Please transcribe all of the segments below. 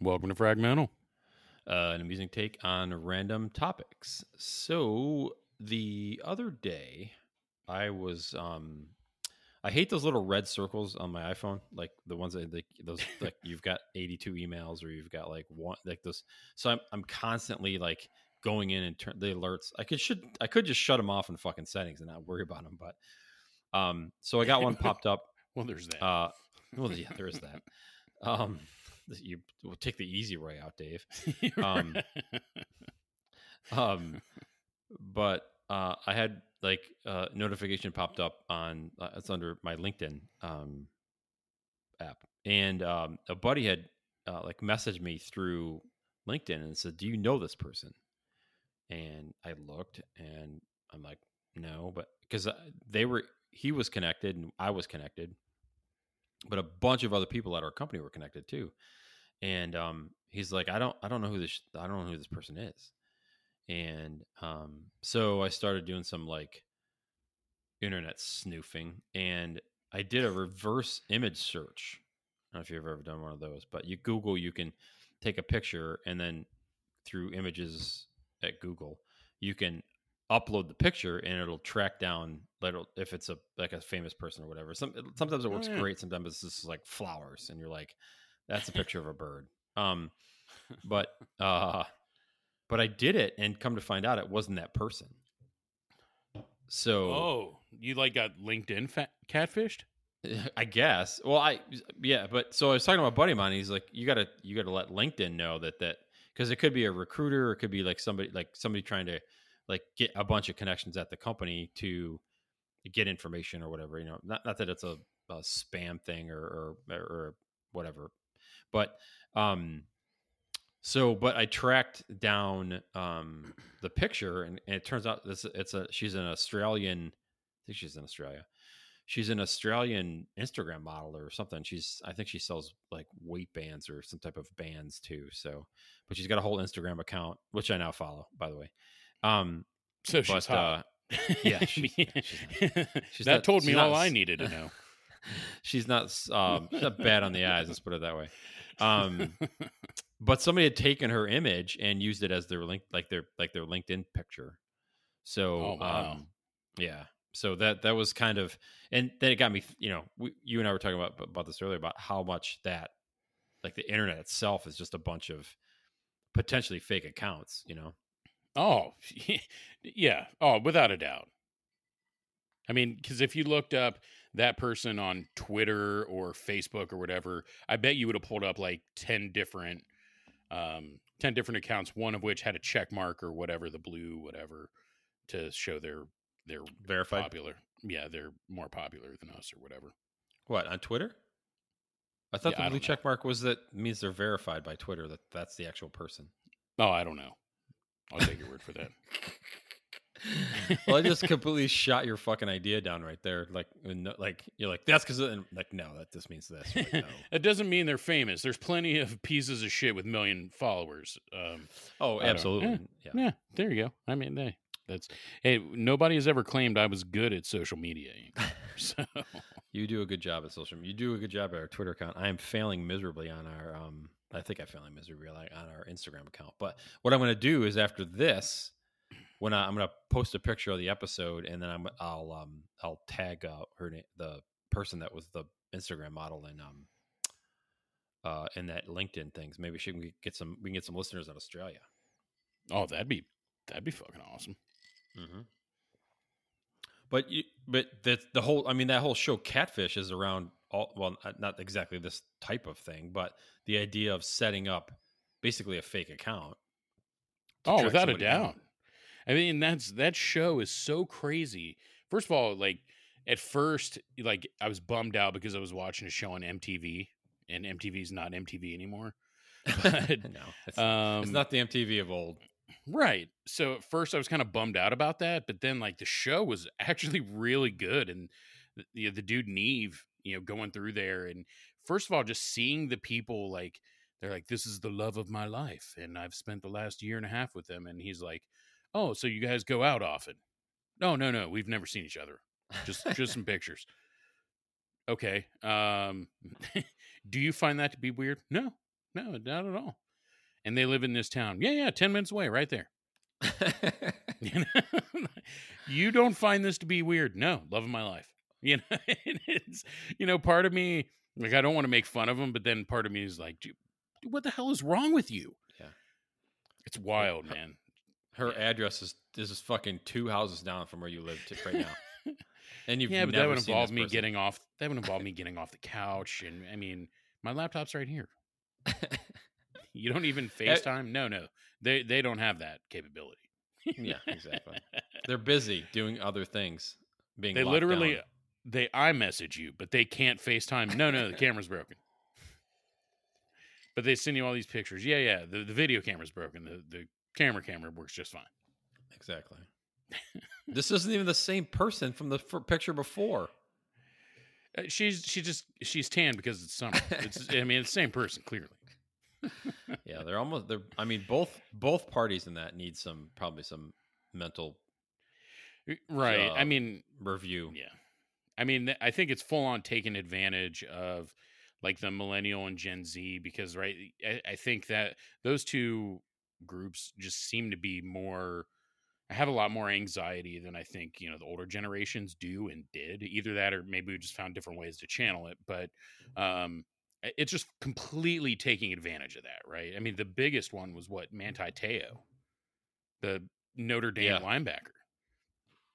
Welcome to Fragmental. uh, an amusing take on random topics. So the other day, I was um, I hate those little red circles on my iPhone, like the ones that like those like you've got 82 emails or you've got like one like those. So I'm I'm constantly like going in and turn the alerts. I could should I could just shut them off in fucking settings and not worry about them, but um, so I got one popped up. Well, there's that. Uh, well, yeah, there is that. Um, you will take the easy way out, Dave. um, um but uh i had like uh notification popped up on uh, it's under my linkedin um app. And um a buddy had uh, like messaged me through linkedin and said do you know this person? And i looked and i'm like no but because they were he was connected and i was connected but a bunch of other people at our company were connected too and um he's like i don't i don't know who this i don't know who this person is and um, so I started doing some like internet snooping, and I did a reverse image search. I don't know if you've ever done one of those, but you Google, you can take a picture, and then through images at Google, you can upload the picture, and it'll track down. It'll, if it's a like a famous person or whatever. Some sometimes it works Oh, yeah. great. Sometimes it's just like flowers, and you're like, that's a picture of a bird. Um, but uh but I did it and come to find out it wasn't that person. So oh, you like got LinkedIn fat- catfished? I guess. Well, I yeah, but so I was talking to my buddy of mine. He's like, you gotta you gotta let LinkedIn know that that because it could be a recruiter, or it could be like somebody like somebody trying to like get a bunch of connections at the company to get information or whatever. You know, not not that it's a, a spam thing or, or or whatever, but um, so but I tracked down um the picture and, and it turns out this it's a she's an Australian. I think she's in Australia she's an Australian Instagram model or something. She's I think she sells like weight bands or some type of bands too. So, but she's got a whole Instagram account, which I now follow, by the way. Um, So she's but hot. uh, yeah, she's- she's she's that not- told me all not I needed to know. She's not um, she's not bad on the eyes. Let's put it that way. Um, but somebody had taken her image and used it as their link, like their like their LinkedIn picture. So, Oh, wow. um, yeah. So that that was kind of, and then it got me. You know, we, you and I were talking about about this earlier about how much that, like the internet itself, is just a bunch of potentially fake accounts. You know. Oh, yeah. Oh, without a doubt. I mean, because if you looked up that person on Twitter or Facebook or whatever, I bet you would have pulled up like 10 different um 10 different accounts, one of which had a check mark or whatever, the blue, whatever, to show they're they're Verified. popular. Yeah, they're more popular than us or whatever. What on Twitter? I thought Yeah, the blue check mark was that means they're verified by Twitter. That that's the actual person. Oh, I don't know. I'll take your word for that. well, I just completely shot your fucking idea down right there. Like, like you're like that's because like no, that just means this. Like, no. it doesn't mean they're famous. There's plenty of pieces of shit with million followers. Um, Oh, absolutely. eh, Yeah. Yeah, there you go. I mean, they, that's hey, nobody has ever claimed I was good at social media. so You do a good job at social media. You do a good job at our Twitter account. I am failing miserably on our um I think I'm failing miserably on our Instagram account. But what I'm going to do is after this when I, I'm going to post a picture of the episode and then I'm I'll um I'll tag uh, her the person that was the Instagram model and um uh in that LinkedIn things. Maybe she can get some we can get some listeners in Australia. oh, that'd be that'd be fucking awesome. Mm-hmm. But you, but the the whole I mean that whole show Catfish is around all well not- not exactly this type of thing, but the idea of setting up basically a fake account. Oh, without a somebody down. I mean, that's that show is so crazy. First of all, like at first, like I was bummed out because I was watching a show on MTV, and MTV's not MTV anymore. But, no, it's, Um, it's not the MTV of old. Right. So at first I was kind of bummed out about that, but then like the show was actually really good, and the the, the dude Nev, you know, going through there, and first of all, just seeing the people like they're like, "This is the love of my life," and I've spent the last year and a half with them, and he's like, "Oh, so you guys go out often?" No, no, no, we've never seen each other. Just just some pictures. Okay. Um, do you find that to be weird? No, no, not at all. And they live in this town. Yeah, yeah, ten minutes away, right there. You, know? you don't find this to be weird. No, love of my life. You know, it's you know, part of me like I don't want to make fun of him, but then part of me is like, what the hell is wrong with you? Yeah. It's wild, man. Her address is this is fucking two houses down from where you live to, right now. And you've yeah, but that would involve me person. getting off. That would involve me getting off the couch, and I mean, my laptop's right here. You don't even eh FaceTime? No, no, they they don't have that capability. yeah, exactly. They're busy doing other things. Being They literally down. they message you, but they can't FaceTime. No, no, the camera's broken. But they send you all these pictures. Yeah, yeah, the, the video camera's broken. The the camera camera works just fine. exactly. this isn't even the same person from the f- picture before. Uh, she's she just she's tan because it's summer. It's I mean it's the same person clearly. Yeah, they're almost. They're. I mean, both both parties in that need some probably some mental Right. I Um, mean, review. Yeah. I mean, I think it's full on taking advantage of like the millennial and Gen Z because, right, I, I think that those two groups just seem to be more, I have a lot more anxiety than I think, you know, the older generations do and did. Either that or maybe we just found different ways to channel it. But um, it's just completely taking advantage of that, right? I mean, the biggest one was what Manti Teo, the Notre Dame Yeah. linebacker.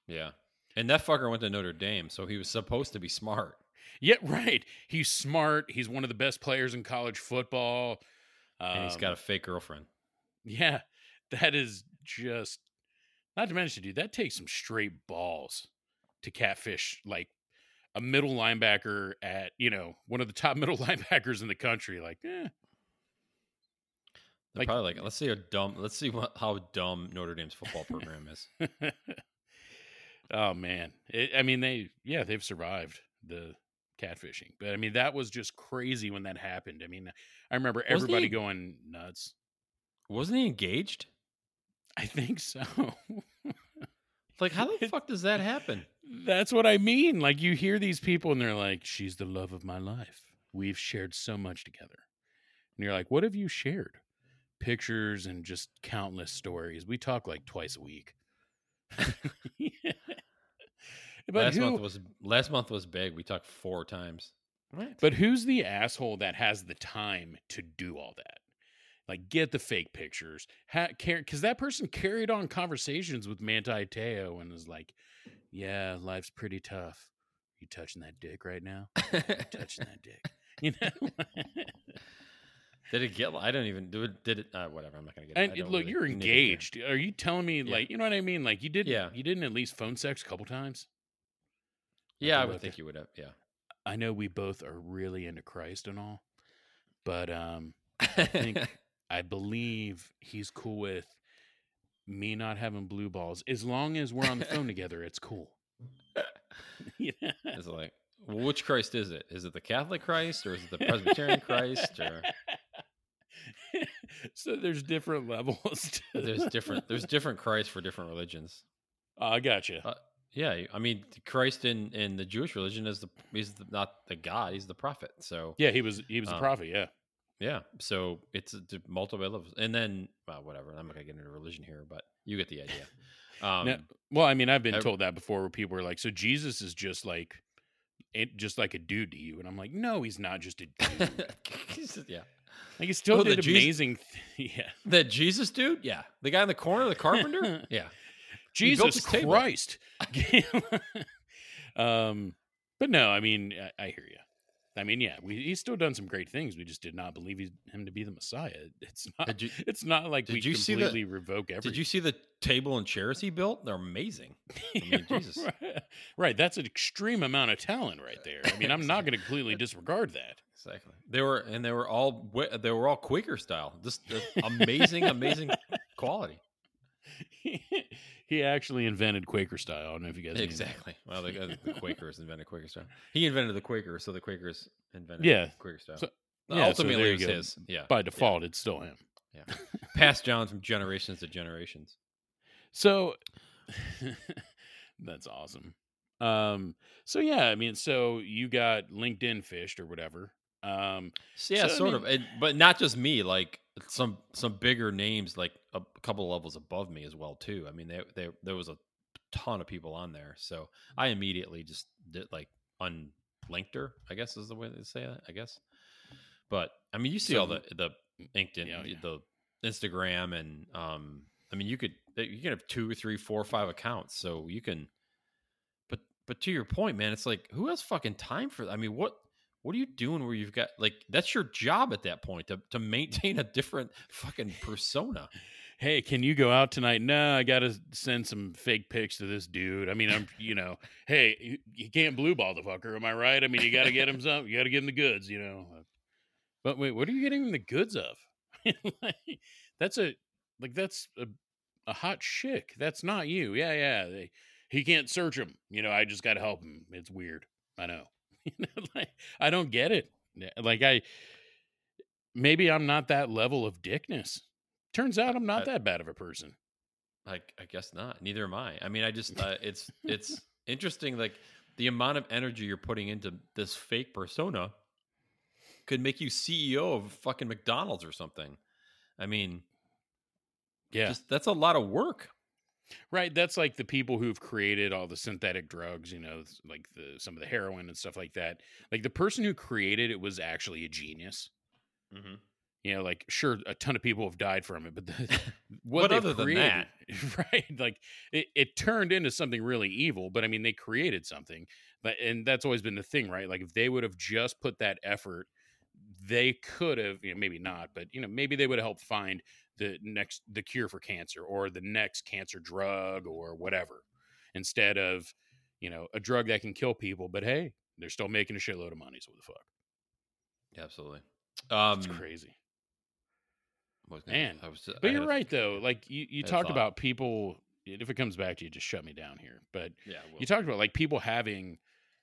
Yeah. And that fucker went to Notre Dame, so he was supposed to be smart. Yeah, right. He's smart. He's one of the best players in college football. Um, And he's got a fake girlfriend. Yeah. That is just not to mention, dude. That takes some straight balls to catfish like a middle linebacker at you know one of the top middle linebackers in the country. Like, eh. They're like- probably like, let's see how dumb. Let's see what, how dumb Notre Dame's football program is. oh man. It, I mean, they yeah they've survived the catfishing, but I mean that was just crazy when that happened. I mean, I remember Wasn't everybody he- going nuts. Wasn't he engaged? I think so. Like, how the fuck does that happen? That's what I mean. Like you hear these people and they're like, "She's the love of my life. We've shared so much together." And you're like, "What have you shared?" Pictures and just countless stories. We talk like twice a week. But last who, month was last month was big. We talked four times. Right. but who's the asshole that has the time to do all that? Like get the fake pictures, because that person carried on conversations with Manti Teo and was like, "Yeah, life's pretty tough. You touching that dick right now? touching that dick. You know. did it get? I don't even do it. Did it? Uh, whatever. I'm not gonna get. And look, really you're need to care. engaged. Are you telling me Yeah. like you know what I mean? Like you did. Yeah. You didn't at least phone sex a couple times. Yeah, I would think you would have. Yeah. I know we both are really into Christ and all, but um, I think- I believe he's cool with me not having blue balls as long as we're on the phone together. It's cool. yeah. it's like, well, which Christ is it? Is it the Catholic Christ or is it the Presbyterian Christ? Or so there's different levels. To there's different. There's different Christ for different religions. Oh, I gotcha. Uh, Yeah, I mean, Christ in in the Jewish religion is the he's the, not the God, he's the prophet. So yeah, he was he was a um, prophet. Yeah. Yeah, so it's multiple levels, and then well, whatever. I'm not gonna get into religion here, but you get the idea. Um, Now- Well, I mean, I've been ev- told that before, where people are like, "So Jesus is just like, it, just like a dude to you," and I'm like, "No, he's not just a dude. yeah, like he still Oh, the did amazing. Yeah, the Jesus dude. Yeah, the guy in the corner, the carpenter. yeah, Jesus. Christ. um, but no, I mean, I, I hear you. I mean, yeah, we, he's still done some great things. We just did not believe him to be the Messiah. It's not. You, It's not like did we you see the- completely revoke everything. did you see the table and chairs he built? They're amazing. I mean, Jesus. right. right, that's an extreme amount of talent right there. I mean, I'm not going to completely disregard that. Exactly. They were and they were all they were all Quaker style. Just amazing, amazing quality. he actually invented Quaker style. I don't know if you guys. Exactly. Well, the, the Quakers invented Quaker style. He invented the Quaker, so the Quakers invented Yeah. Quaker style. So- yeah, ultimately, there it was go. his. Yeah. By default, it's still him. Yeah. Passed down from generations to generations. So that's awesome. Um, so yeah, I mean, so you got LinkedIn fished or whatever. Um, yeah, so, I sort mean- of, and, but not just me. Like some some bigger names, like a, couple levels above me as well too. I mean, they, they, there was a ton of people on there, so I immediately just did like unlinked her. I guess is the way they say that. I guess, but I mean, you see all the the LinkedIn, Yeah, yeah. the Instagram, and um, I mean, you could you can have two, three, four, five accounts, so you can. But but to your point, man, it's like who has fucking time for? That? I mean, what what are you doing where you've got like that's your job at that point to to maintain a different fucking persona. hey, can you go out tonight? No, I got to send some fake pics to this dude. I mean, I'm, you know, hey, you, you can't blue ball the fucker. Am I right? I mean, you got to get him some, you got to give him the goods, you know. Uh but wait, what are you getting him the goods of? Like, that's a, like, that's a, a hot chick. That's not you. Yeah, yeah. They, he can't search him. You know, I just got to help him. It's weird. I know. You know, like, I don't get it. Like, I, maybe I'm not that level of dickness. Turns out I'm not I- that bad of a person. Like I guess not. Neither am I. I mean, I just uh, it's it's interesting. Like the amount of energy you're putting into this fake persona could make you CEO of fucking McDonald's or something. I mean, Yeah. just that's a lot of work. Right. That's like the people who've created all the synthetic drugs, you know, like the some of the heroin and stuff like that. Like the person who created it was actually a genius. Mm-hmm. You know, like sure, a ton of people have died from it, but the, what other than created, right? Like it, it turned into something really evil. But I mean, they created something, but and that's always been the thing, right? Like if they would have just put that effort, they could have, you know, maybe not, but you know, maybe they would have helped find the next the cure for cancer or the next cancer drug or whatever, instead of you know a drug that can kill people. But hey, they're still making a shitload of money. So what the fuck? Absolutely. Um, It's crazy. was gonna- Man, I was, I But had you're a- right though. Like you, you talked about people. If it comes back to you, just shut me down here. But Yeah, you talked about like people having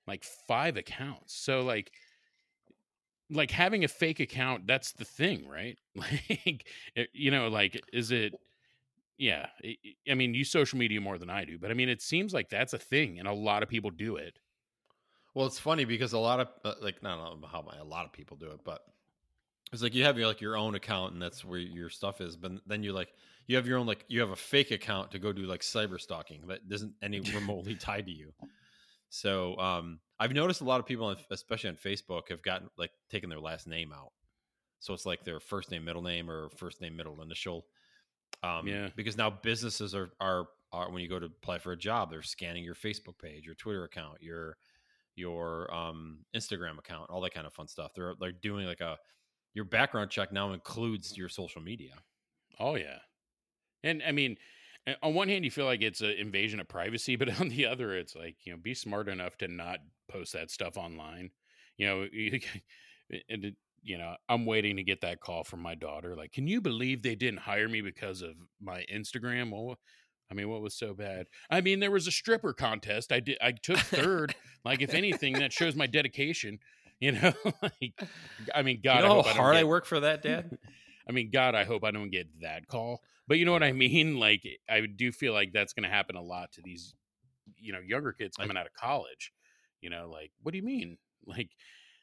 like five accounts. So like, like having a fake account. That's the thing, right? Like, you know, like is it? Yeah, I- mean, you social media more than I do, but I mean, it seems like that's a thing, and a lot of people do it. Well, it's funny because a lot of uh, like know how a lot of people do it, but it's like you have your like your own account and that's where your stuff is. But then you like you have your own like you have a fake account to go do like cyber stalking that isn't any remotely tied to you. So um, I've noticed a lot of people, on, especially on Facebook, have gotten like taken their last name out. So it's like their first name, middle name, or first name, middle initial. Um, Yeah. Because now businesses are, are are when you go to apply for a job, they're scanning your Facebook page, your Twitter account, your your um, Instagram account, all that kind of fun stuff. They're they're doing like a your background check now includes your social media. Oh yeah, and I mean, on one hand, you feel like it's an invasion of privacy, but on the other, it's like you know, be smart enough to not post that stuff online. You know, you, and you know, I'm waiting to get that call from my daughter. Like, can you believe they didn't hire me because of my Instagram? Well, I mean, what was so bad? I mean, there was a stripper contest. I did. I took third. like, if anything, that shows my dedication. You know, like, I mean, God, you know I how hope I don't hard I work for that, Dad. I mean, God, I hope I don't get that call. But you know what I mean? Like, eh, I do feel like that's going to happen a lot to these, you know, younger kids coming out of college. You know, like, what do you mean? Like,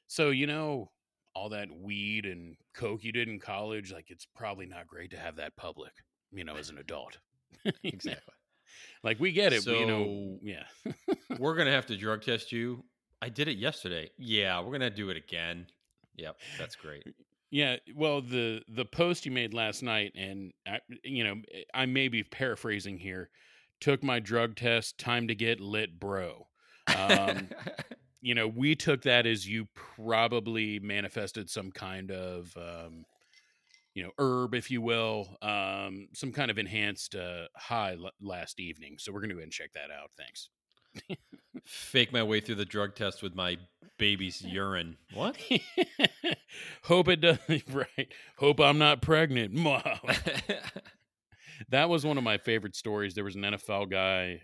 so, you know, all that weed and coke you did in college, like, it's probably not great to have that public, you know, as an adult. Exactly. Like, we get it. but, you know, So- yeah. we're gonna have to drug test you. I did it yesterday. Yeah, we're gonna do it again. Yep, that's great. Yeah, well, the the post you made last night, and I, you know, I may be paraphrasing here. Took my drug test. Time to get lit, bro. Um, you know, we took that as you probably manifested some kind of, um, you know, herb, if you will, um, some kind of enhanced uh, high l- last evening. So we're going to go ahead and check that out. Thanks. Fake my way through the drug test with my baby's urine. What? Hope it does right. Hope I'm not pregnant. That was one of my favorite stories. There was an NFL guy,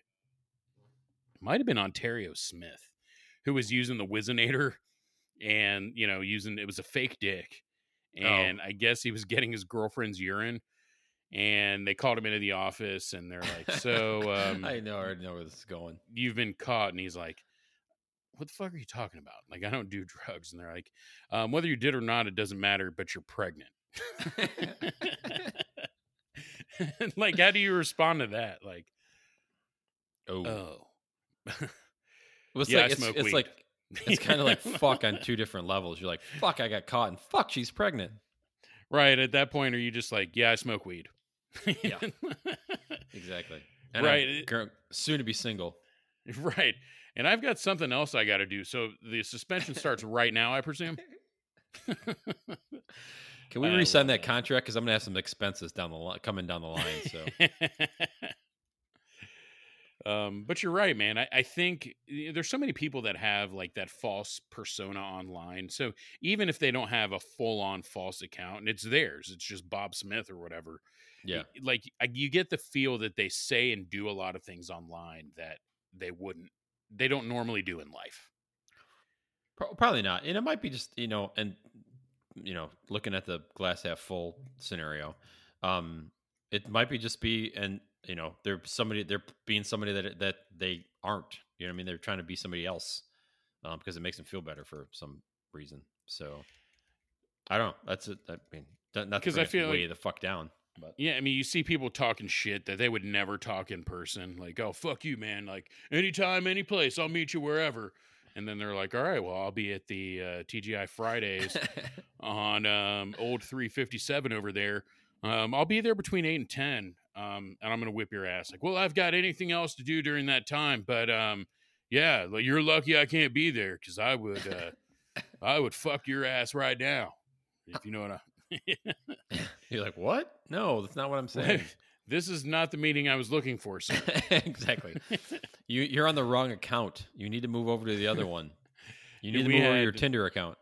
might have been Onterrio Smith, who was using the Whizzinator and, you know, using it was a fake dick. Oh. And I guess he was getting his girlfriend's urine. And they called him into the office and they're like, So um, I know, I already know where this is going. you've been caught. And he's like, what the fuck are you talking about? Like, I don't do drugs. And they're like, um, whether you did or not, it doesn't matter, but you're pregnant. like, how do you respond to that? Like, oh, oh, Well, it's yeah, like it's, it's like it's kind of like fuck on two different levels. You're like fuck, I got caught, and fuck, she's pregnant. right. At that point, are you just like, yeah, I smoke weed? Yeah. Exactly. And Right, I'm soon to be single. right. And I've got something else I got to do. So the suspension starts right now, I presume. Can we uh, I resend that that. contract? Because I'm gonna have some expenses down the line, coming down the line. So um, but you're right, man. I, I think there's so many people that have like that false persona online. So even if they don't have a full on false account and it's theirs, it's just Bob Smith or whatever. yeah, Like I, you get the feel that they say and do a lot of things online that they wouldn't, they don't normally do in life. Probably not. And it might be just you know, and you know, looking at the glass half full scenario, um, it might be just be and you know they're somebody they're being somebody that that they aren't. You know, what I mean, they're trying to be somebody else um, because it makes them feel better for some reason. So I don't know. That's it. I mean, not not to 'Cause bring I feel way like- the fuck down, but Yeah, I mean, you see people talking shit that they would never talk in person. Like, oh, fuck you, man. Like, anytime, any place, I'll meet you wherever. And then they're like, all right, well, I'll be at the uh, TGI Fridays on um, old 357 over there. Um, I'll be there between 8 and 10. Um, and I'm going to whip your ass. Like, well, I've got anything else to do during that time. But um, yeah, like, you're lucky I can't be there because I would, uh, I would fuck your ass right now. If you know what I you're like, what? No, that's not what I'm saying. this is not the meeting I was looking for, sir. exactly. You you're on the wrong account. You need to move over to the other one. You need to We move over to your Tinder account.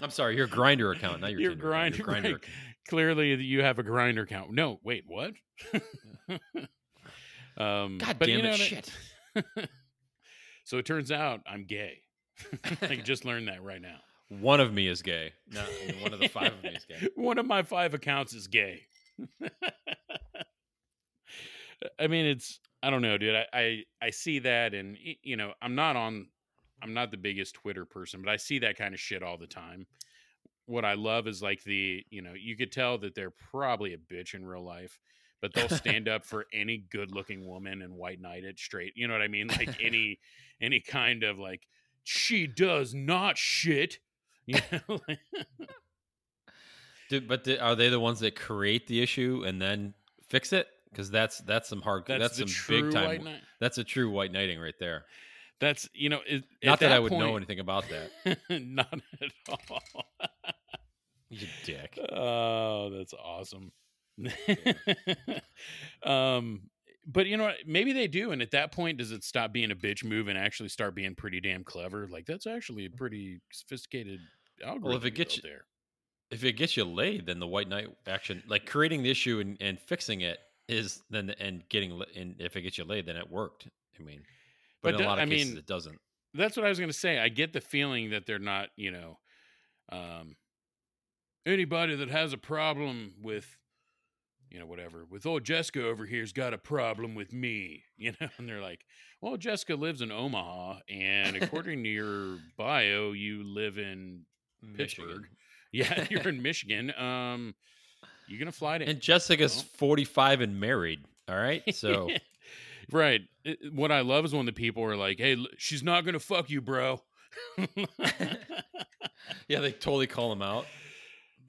I'm sorry, your Grindr account, not your, Your Tinder account, your Grindr right. account. Clearly, you have a Grindr count. No, wait, what? um, God but damn you know it, shit. so it turns out I'm gay. I just learned that right now. One of me is gay. No, one of the five of me is gay. One of my five accounts is gay. I mean, it's I don't know, dude. I, I I see that, and you know, I'm not on. I'm not the biggest Twitter person, but I see that kind of shit all the time. What I love is like the you know you could tell that they're probably a bitch in real life, but they'll stand up for any good looking woman and white knight it straight. You know what I mean? Like any any kind of like she does not shit. You know? Dude, but the, are they the ones that create the issue and then fix it? Because that's that's some hard. That's, That's, some big time. white knight. That's a true white knighting right there. That's you know, it, Not at that, I would point, know anything about that. Not at all. You dick. oh, that's awesome. um, but you know what? Maybe they do, and at that point, does it stop being a bitch move and actually start being pretty damn clever? Like that's actually a pretty sophisticated algorithm. Well, if it gets you- there. if it gets you laid, then the white knight action, like creating the issue and, and fixing it, is then and getting and if it gets you laid, then it worked. I mean, but, But in a lot of I cases, mean- it doesn't. That's what I was going to say. I get the feeling that they're not, you know, um, anybody that has a problem with, you know, whatever, with old Jessica over here's got a problem with me, you know, and they're like, well, Jessica lives in Omaha, and according to your bio, you live in Pittsburgh. Yeah, you're in Michigan. Um, you're gonna fly to and Jessica's Well. forty five and married. All right, so right. It- what I love is when the people are like, "Hey, she's not gonna fuck you, bro," yeah, they totally call him out.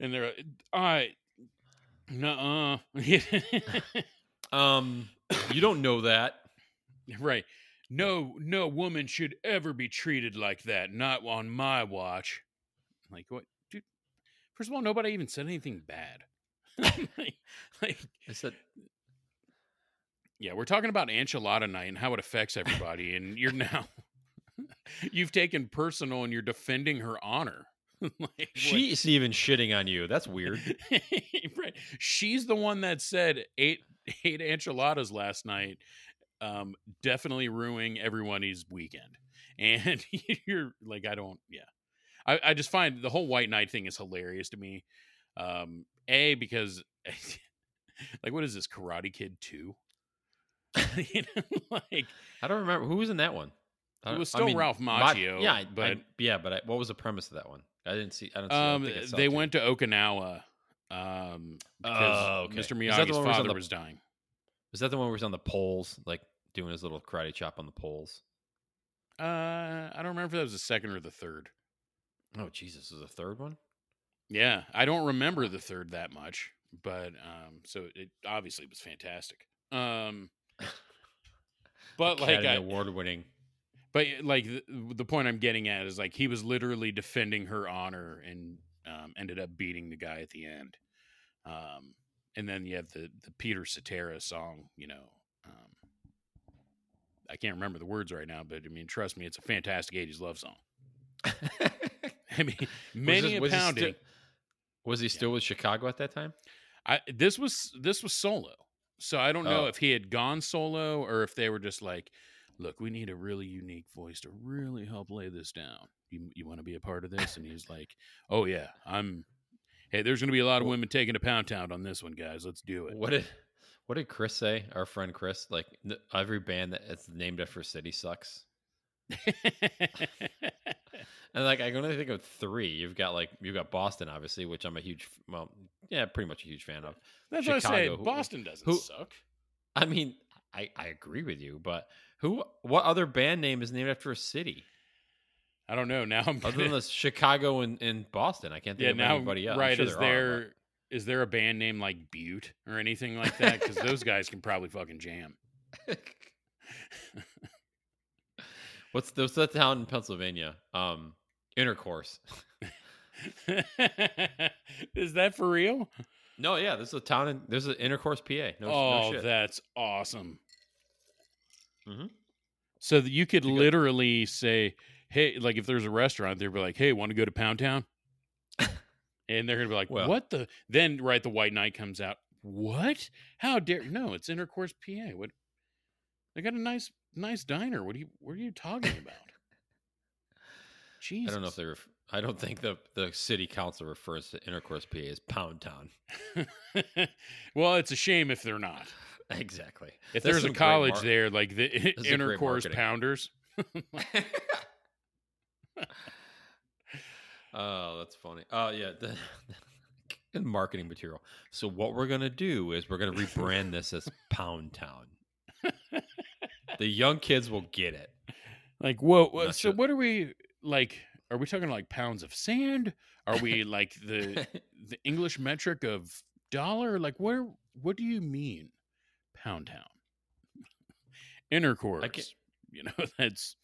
and they're, like, "All right, nuh-uh." Um, you don't know that. right. No, no woman should ever be treated like that. Not on my watch. Like what, dude? First of all, nobody even said anything bad. like, like, I said, yeah, we're talking about enchilada night and how it affects everybody, and you're now you've taken personal and you're defending her honor. like, what- she's even shitting on you. That's weird. right. She's the one that said eight eight enchiladas last night, um, definitely ruining everyone's weekend. And you're like, I don't, yeah. I, I just find the whole white knight thing is hilarious to me. Um, a because like what is this Karate Kid two? you know, like I don't remember who was in that one. I It was I still mean, Ralph Ma- Macchio, yeah, but I, yeah, but I, what was the premise of that one? I didn't see. I don't see. Um, I they went to Okinawa um, because Oh, okay. Mr. Miyagi's one where he's father the- was dying. Was that the one where he was on the poles, like doing his little karate chop on the poles? Uh, I don't remember if that was the second or the third. Oh Jesus, was the third one? Yeah, I don't remember the third that much, but um, so it obviously was fantastic. Um, but like, I, award winning. But like the, the point I'm getting at is like he was literally defending her honor and um, ended up beating the guy at the end. Um, and then you have the the Peter Cetera song, you know. Um, I can't remember the words right now, but I mean, trust me, it's a fantastic '80s love song. I mean, many a was, this- was pounding. He still, was he still with Chicago at that time? I this was this was solo. So I don't know Oh. if he had gone solo or if they were just like, look, we need a really unique voice to really help lay this down. You you want to be a part of this? And he's like, Oh yeah, I'm Hey, there's gonna be a lot of women taking a Pound Town on this one, guys. Let's do it. What did What did Chris say? Our friend Chris, like every band that's named after a city sucks. And like I can only think of three. You've got like you've got Boston, obviously, which I'm a huge, well, yeah, pretty much a huge fan of. That's what I say. Chicago, Boston doesn't who- suck. I mean, I I agree with you, but who? What other band name is named after a city I don't know. Now I'm other gonna- than this Chicago and, and Boston? I can't think yeah. of Now, anybody else. Right? sure is are, there is there a band name like Butte or anything like that? Because those guys can probably fucking jam. What's what's that town in Pennsylvania? Um, Intercourse. is that for real? No, yeah, this is a town in there's an Intercourse, PA. No, no oh, shit. that's awesome. Mhm. So that you could You literally say, "Hey," like if there's a restaurant, they'd be like, "Hey, want to go to Pound Town?" and they're gonna be like, Well- "What the?" Then, right, the White Knight comes out. What? How dare? No, it's Intercourse, PA. What? They got a nice, nice diner. What are you? What are you talking about? Jesus. I don't know if they. Ref- I don't think the the city council refers to Intercourse, PA as Pound Town. well, it's a shame if they're not. exactly. If That's there's a college mar- there, like the intercourse pounders. oh, that's funny. Oh yeah, the, and marketing material. So what we're gonna do is we're gonna rebrand this as Pound Town. the young kids will get it. Like, whoa, whoa, so sure. what are we like? Are we talking like pounds of sand? Are we like the the English metric of dollar? Like, where? What do you mean, pound town? Intercourse. You know, that's.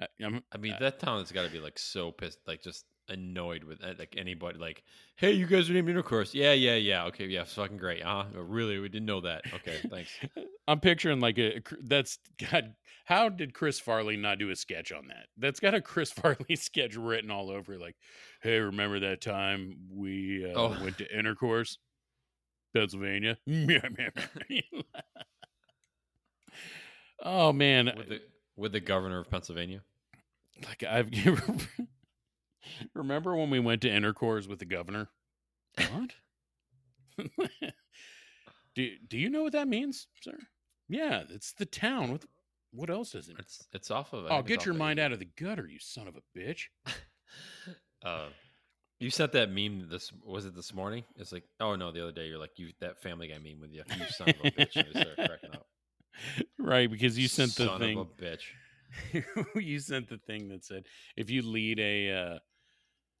I- I'm, I mean, Uh, that town has got to be like so pissed, like just annoyed with uh, like anybody. Like, hey, you guys are named Intercourse. Yeah, yeah, yeah. Okay, yeah, fucking great. Uh, really, we didn't know that. Okay, thanks. I'm picturing like a that's God. How did Chris Farley not do a sketch on that? That's got a Chris Farley sketch written all over. Like, hey, remember that time we uh, Oh. went to intercourse, Pennsylvania? oh man, with the with the governor of Pennsylvania. like I've remember when we went to intercourse with the governor? What? do Do you know what that means, sir? Yeah, it's the town. What What else is it? It's it's off of. I Oh, think it's get off your of mind out of the gutter, you son of a bitch. Uh, you sent that meme this was it this morning? It's like, oh no, the other day you're like you that Family Guy meme with you, you son of a bitch. And I started cracking up. right, because you sent the son thing. of a bitch. you sent the thing that said if you lead a uh,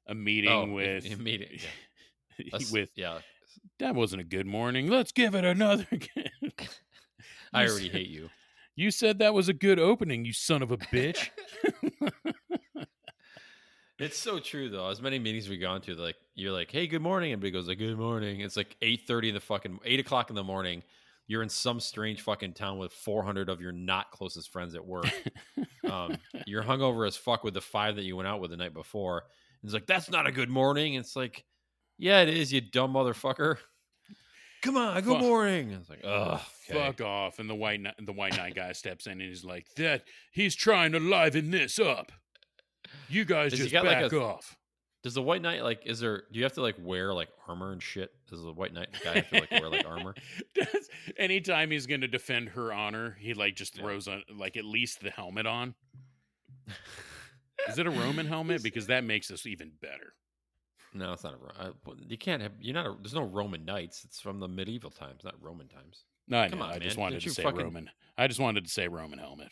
a meeting Oh, with if meeting, Let's- with yeah, that wasn't a good morning. Let's give it another. I already said- hate you. You said that was a good opening, you son of a bitch. It's so true though. As many meetings we gone to, like you're like, "Hey, good morning," and everybody goes like, "Good morning." It's like eight thirty in the fucking eight o'clock in the morning. You're in some strange fucking town with 400 of your not closest friends at work. um, you're hungover as fuck with the five that you went out with the night before. And it's like, that's not a good morning. It's like, yeah, it is, you dumb motherfucker. Come on, good Fuck. morning. It's like, oh, okay. Fuck off! And the white knight, the white knight guy steps in and he's like, "That he's trying to liven this up. You guys Does just got, like, back a- off." Does the white knight like? Is there? Do you have to like wear like armor and shit? Does the white knight guy have to like wear like armor? Does- Anytime he's going to defend her honor, he like just Yeah. throws on like at least the helmet on. Is it a Roman helmet? Because that makes this even better. No, it's not a. Ro- uh, You can't have. You're not. A, there's no Roman knights. It's from the medieval times, not Roman times. No, I Come know. on, I just wanted Didn't to say fucking- Roman. I just wanted to say Roman helmet.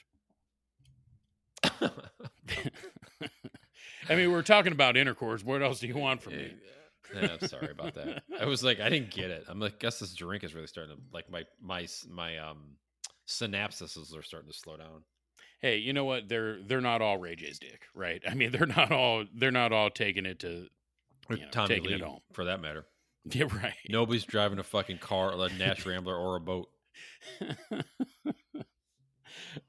I mean, we're talking about intercourse. What else do you want from me? Yeah, I'm sorry about that. I was like, I didn't get it. I'm like, guess this drink is really starting to like my my my um synapses are starting to slow down. Hey, you know what? They're they're not all Ray J's dick, right? I mean, they're not all they're not all taking it to. You know, Tommy taking Lee, it home. for that matter. Yeah, right. Nobody's driving a fucking car, a Nash Rambler, or a boat.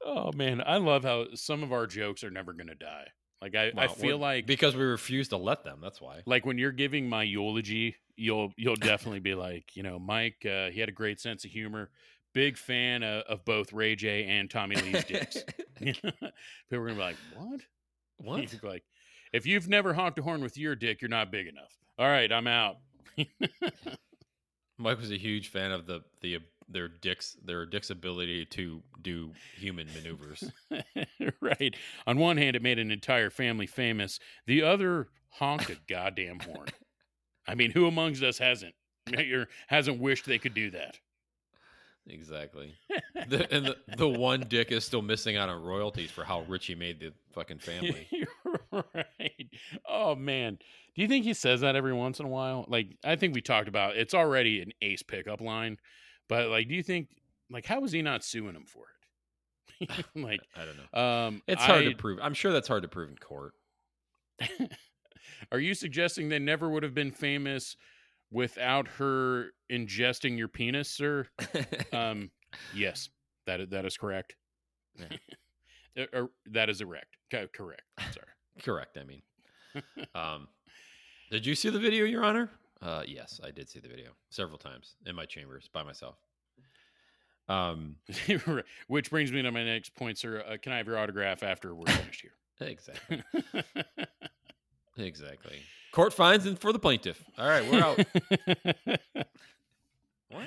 oh man, I love how some of our jokes are never going to die. Like I, I feel like because we refuse to let them. That's why. like when you're giving my eulogy, you'll you'll definitely be like, you know, Mike, uh, he had a great sense of humor. Big fan of, of both Ray J and Tommy Lee's dicks. People are gonna be like, what? what? Like, if you've never honked a horn with your dick, you're not big enough. All right, I'm out. Mike was a huge fan of the the their dicks their dicks ability to do human maneuvers. right. On one hand, it made an entire family famous. The other honked a goddamn horn. I mean, who amongst us hasn't hasn't wished they could do that? Exactly. the, and the, the one dick is still missing out on royalties for how rich he made the fucking family. right. Oh man. Do you think he says that every once in a while? Like I think we talked about it's already an ace pickup line, but like do you think like how is he not suing him for it? like I don't know. um It's hard I- to prove. I'm sure that's hard to prove in court. Are you suggesting they never would have been famous without her ingesting your penis, sir? Um, yes, that is, that is correct. Uh, or that is erect. Co- correct. Sorry. Correct. I mean, um, did you see the video, Your Honor? Uh, yes, I did see the video several times in my chambers by myself. Um, Which brings me to my next point, sir. Uh, can I have your autograph after we're finished here? exactly, exactly. Court finds and for the plaintiff. All right, we're out. what?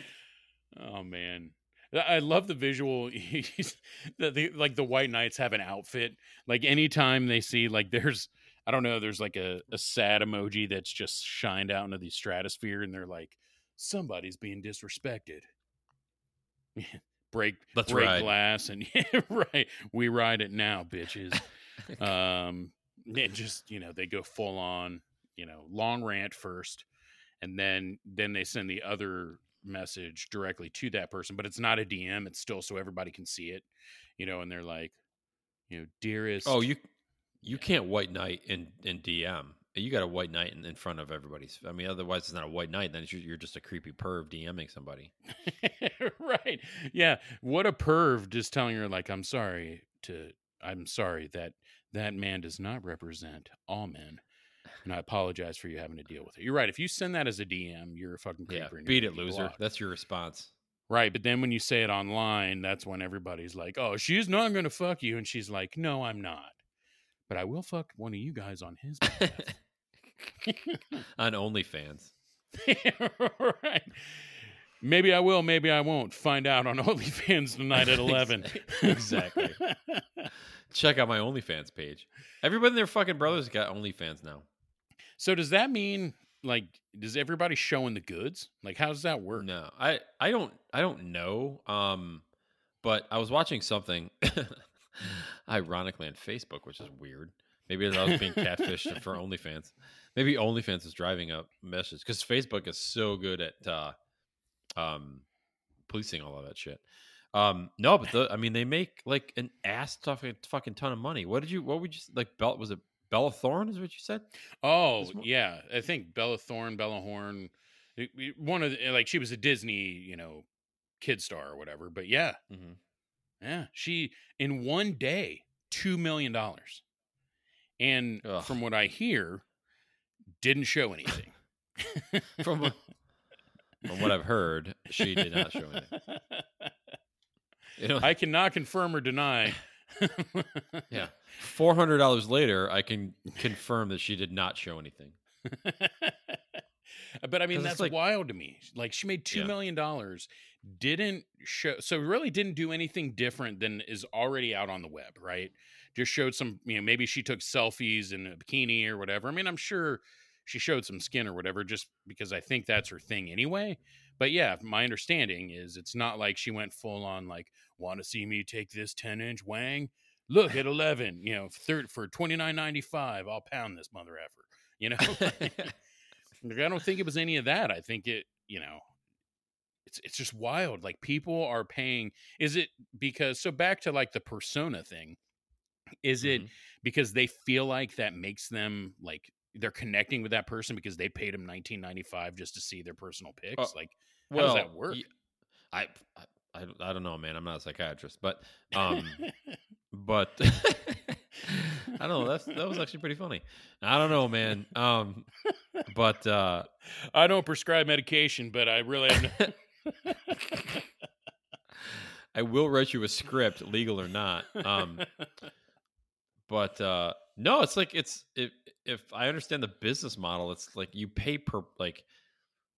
Oh man. I love the visual. The, the, like the White Knights have an outfit. Like anytime they see like there's I don't know, there's like a, a sad emoji that's just shined out into the stratosphere, and they're like, somebody's being disrespected. break Let's break ride. glass and yeah, right. We ride it now, bitches. um and just you know they go full on you know long rant first and then then they send the other message directly to that person but it's not a dm it's still so everybody can see it you know and they're like you know dearest Oh, you you can't white knight in in DM. You got a white knight in, in front of everybody's. I mean, otherwise it's not a white knight. Then it's, you're just a creepy perv DMing somebody. right yeah what a perv just telling her like i'm sorry to i'm sorry that that man does not represent all men and i apologize for you having to deal with it you're right if you send that as a dm you're a fucking creeper Yeah, beat it, loser. blocked. That's your response. right but then when you say it online that's when everybody's like oh she's not gonna fuck you and she's like no i'm not but i will fuck one of you guys on his On OnlyFans. right. Maybe I will, maybe I won't. Find out on OnlyFans tonight at 11. Exactly. Check out my OnlyFans page. Everybody and their fucking brothers got OnlyFans now. So does that mean like does everybody showing the goods? Like how does that work? No, I I don't I don't know. Um, but I was watching something, ironically on Facebook, which is weird. Maybe I was being catfished for OnlyFans. Maybe OnlyFans is driving up message because Facebook is so good at uh, um, policing all of that shit. Um, no, but the, I mean, they make like an ass fucking fucking ton of money. What did you? What would you like? Belt was it Bella Thorne? Is what you said? Oh, yeah. I think Bella Thorne, Bella Horn, one of the, like she was a Disney, you know, kid star or whatever. But yeah, Mm-hmm. yeah, she in one day, 2 million dollars. And Ugh. from what I hear, didn't show anything. From what- From what I've heard, she did not show anything. You know, I cannot confirm or deny. yeah. Four hundred dollars later, I can confirm that she did not show anything. but I mean, that's like- wild to me. Like she made two Yeah. million dollars, didn't show, so really didn't do anything different than is already out on the web, right? just showed some, you know, maybe she took selfies in a bikini or whatever. I mean, I'm sure she showed some skin or whatever, just because I think that's her thing anyway. But yeah, my understanding is it's not like she went full on like, want to see me take this 10 inch wang? Look at 11, you know, third for 29.95, I'll pound this mother effer. You know, I don't think it was any of that. I think it, you know, it's it's just wild. Like people are paying. Is it because so back to like the persona thing? Is it Mhm. because they feel like that makes them like they're connecting with that person because they paid them 1995 just to see their personal pics? Uh, like how does that work? I, I I don't know, man. I'm not a psychiatrist, but um, but I don't know. That's that was actually pretty funny. I don't know, man. Um, but uh, I don't prescribe medication, but I really I will write you a script, legal or not. Um, but uh, no, it's like it's if if I understand the business model, it's like you pay per like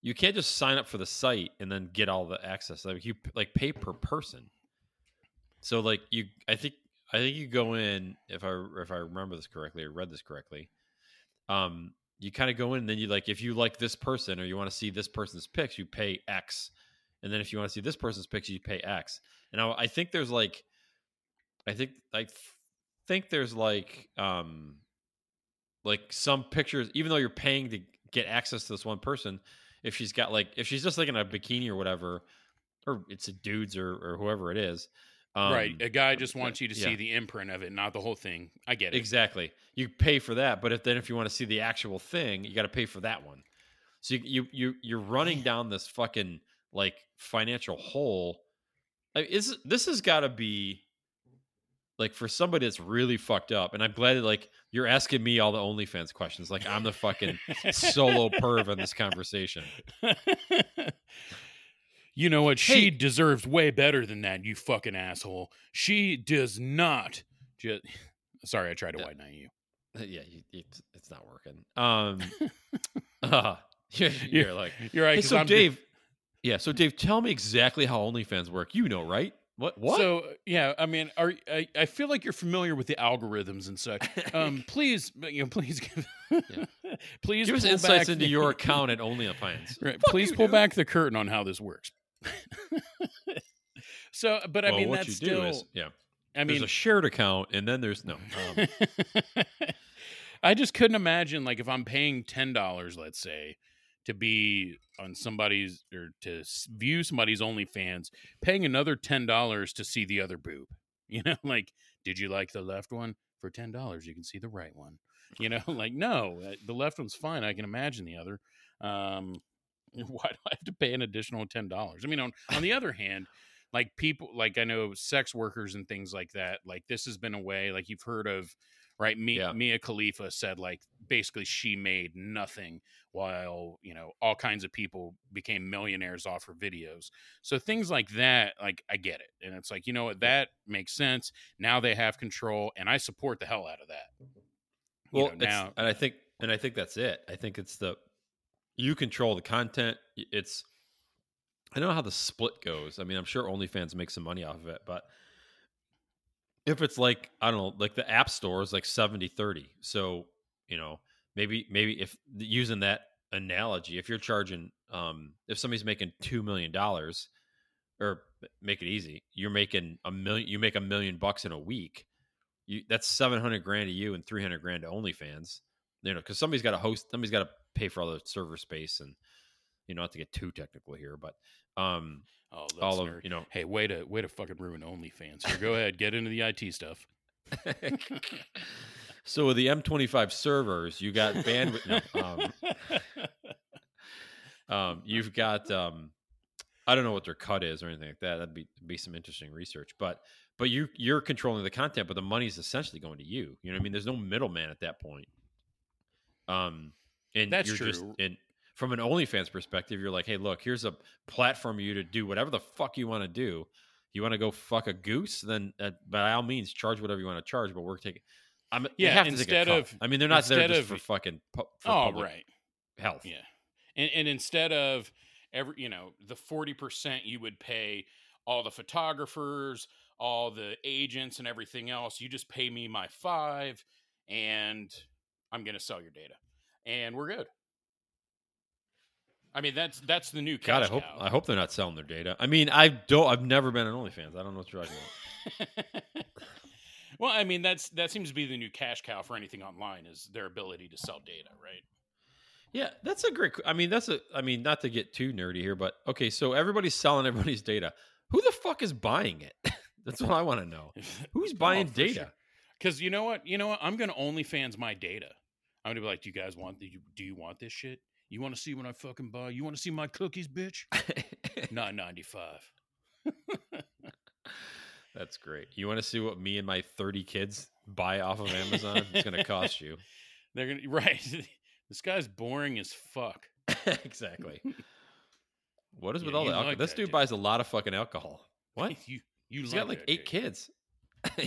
you can't just sign up for the site and then get all the access. Like you like pay per person. So like you, I think I think you go in if I if I remember this correctly or read this correctly. Um, you kind of go in and then you like if you like this person or you want to see this person's pics, you pay X, and then if you want to see this person's pics, you pay X. And I, I think there's like, I think th- think there's like um like some pictures even though you're paying to get access to this one person if she's got like if she's just like in a bikini or whatever or it's a dudes or or whoever it is um, right. A guy just wants you to see the imprint of it, not the whole thing. I get it. exactly you pay for that but if then if you want to see the actual thing you got to pay for that one so you, you you you're running down this fucking like financial hole I mean, is this has got to be like for somebody that's really fucked up and i'm glad that like you're asking me all the onlyfans questions like i'm the fucking solo perv in this conversation you know what? She Hey. deserves way better than that, you fucking asshole. She does not. Just sorry, I tried to Yeah. white knight you. yeah you, it's, it's not working um uh, you're, you're like You're right. hey, so I'm- dave yeah so dave tell me exactly how onlyfans work you know right what what So yeah, I mean, are I, I feel like you're familiar with the algorithms and such. Um, please, you know, please give, please give us insights into the- your account at onlyfans Right, Fuck please pull dude. back the curtain on how this works. so, but I Well, mean, what that's you still. do is yeah I there's mean, a shared account and then there's no um, I just couldn't imagine like if I'm paying ten dollars, let's say, to be on somebody's or to view somebody's OnlyFans, paying another ten dollars to see the other boob. You know, like, did you like the left one? For ten dollars, you can see the right one. You know, like no, uh, the left one's fine. I can imagine the other. Um, why do I have to pay an additional ten dollars? I mean, on on the other hand, like people, like I know sex workers and things like that. Like this has been a way. Like you've heard of, right? Mia, Yeah. Mia Khalifa said like basically she made nothing while you know all kinds of people became millionaires off her videos. So things like that, like I get it, and it's like you know what that makes sense. Now they have control, and I support the hell out of that. Mm-hmm. You well know, now and i think and i think that's it i think it's the you control the content it's i don't know how the split goes i mean i'm sure onlyfans make some money off of it but if it's like i don't know like the app store is like 70 30 so you know maybe maybe if using that analogy if you're charging um if somebody's making two million dollars or make it easy you're making a million you make a million bucks in a week you that's 700 grand to you and 300 grand to onlyfans you know because somebody's got to host somebody's got to pay for all the server space and you know not to get too technical here but um oh, all of nerd. you know Hey, way to way to fucking ruin OnlyFans. Here, go ahead, get into the IT stuff. so with the m25 servers you got bandwidth no, um, um, you've got um, I don't know what their cut is or anything like that. That'd be be some interesting research. But but you you're controlling the content, but the money's essentially going to you. You know what I mean? There's no middleman at that point. Um, and That's you're just true. and from an OnlyFans perspective, you're like, hey, look, here's a platform for you to do whatever the fuck you want to do. You want to go fuck a goose, then uh, by all means charge whatever you want to charge. But we're taking. I'm, Yeah, have to take a instead of- I mean, they're not there just of- for fucking pu- for oh, right. health. Yeah. And, and instead of every, you know, the 40% you would pay all the photographers, all the agents and everything else. You just pay me my five, and I'm going to sell your data, and we're good. I mean, that's that's the new God, I hope cow. I hope they're not selling their data. I mean, I don't. I've never been an OnlyFans. I don't know what you're talking about. well, I mean, that's that seems to be the new cash cow for anything online is their ability to sell data, right? Yeah, that's a great. I mean, that's a. I mean, not to get too nerdy here, but okay. So everybody's selling everybody's data. Who the fuck is buying it? that's what I want to know. Who's oh, buying data? Because you know what, you know what, I'm gonna OnlyFans my data. I'm gonna be like, do you guys want? Do you, do you want this shit? You want to see what I fucking buy? You want to see my cookies, bitch? Nine ninety five. That's great. You want to see what me and my 30 kids buy off of Amazon? it's going to cost you. They're gonna right. this guy's boring as fuck. exactly. What is Yeah, with all you the alcohol? like this dude dude. buys a lot of fucking alcohol. What? you you He's like got like eight dude. kids.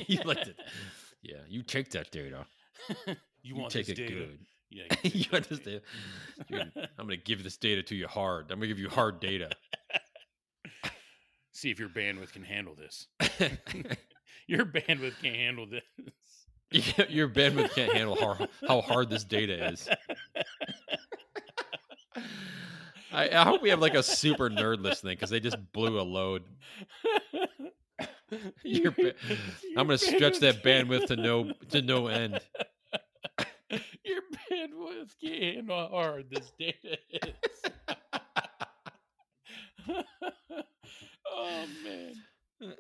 you liked it. Yeah, you take that data. you, You, want take it data? good. Yeah, you take that understand? Dude, I'm going to give this data to you hard. I'm going to give you hard data. See if your bandwidth can handle this. Your bandwidth can't handle this. Your bandwidth can't handle how, how hard this data is. I, I hope we have like a super nerd listening because they just blew a load. Your ba- I'm gonna stretch that bandwidth to no to no end. Your bandwidth can't handle how hard this data is. Oh man.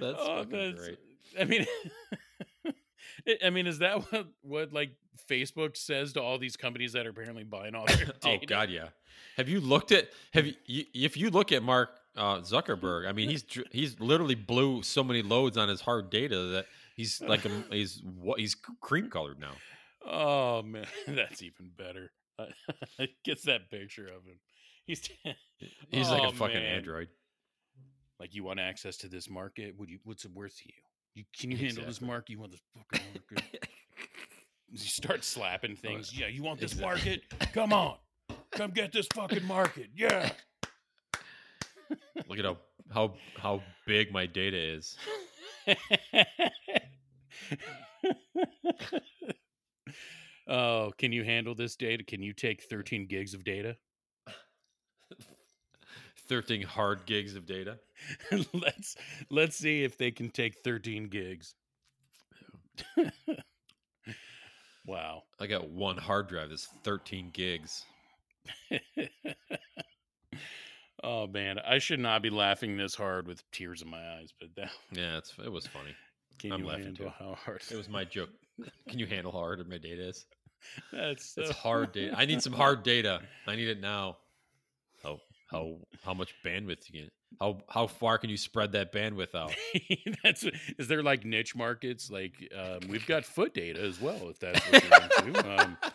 That's Oh, fucking that's- great. I mean, I- I mean, is that what what like Facebook says to all these companies that are apparently buying all their Oh? God, yeah. Have you looked at? Have you, if you look at Mark uh, Zuckerberg? I mean, he's he's literally blew so many loads on his hard data that he's like a, he's what he's cream colored now. Oh man, that's even better. Gets that picture of him. He's He's like Oh, a fucking man. android. like, you want access to this market? Would you? What's it worth to you? You can you handle this market? You want this fucking market? you start slapping things. Yeah, you want this Exactly. market? Come on, come get this fucking market. Yeah. Look at how how how big my data is. oh, can you handle this data? Can you take 13 gigs of data? Thirteen hard gigs of data. let's let's see if they can take 13 gigs. wow. I got one hard drive that's 13 gigs. oh man, I should not be laughing this hard with tears in my eyes, but that Yeah, it's it was funny. can I'm you laughing handle too. how hard It was my joke. Can you handle how hard my data is? That's so It's hard data. I need some hard data. I need it now. How how much bandwidth you can? How how far can you spread that bandwidth out? that's is there like niche markets like um, we've got foot data as well if that's what you're into.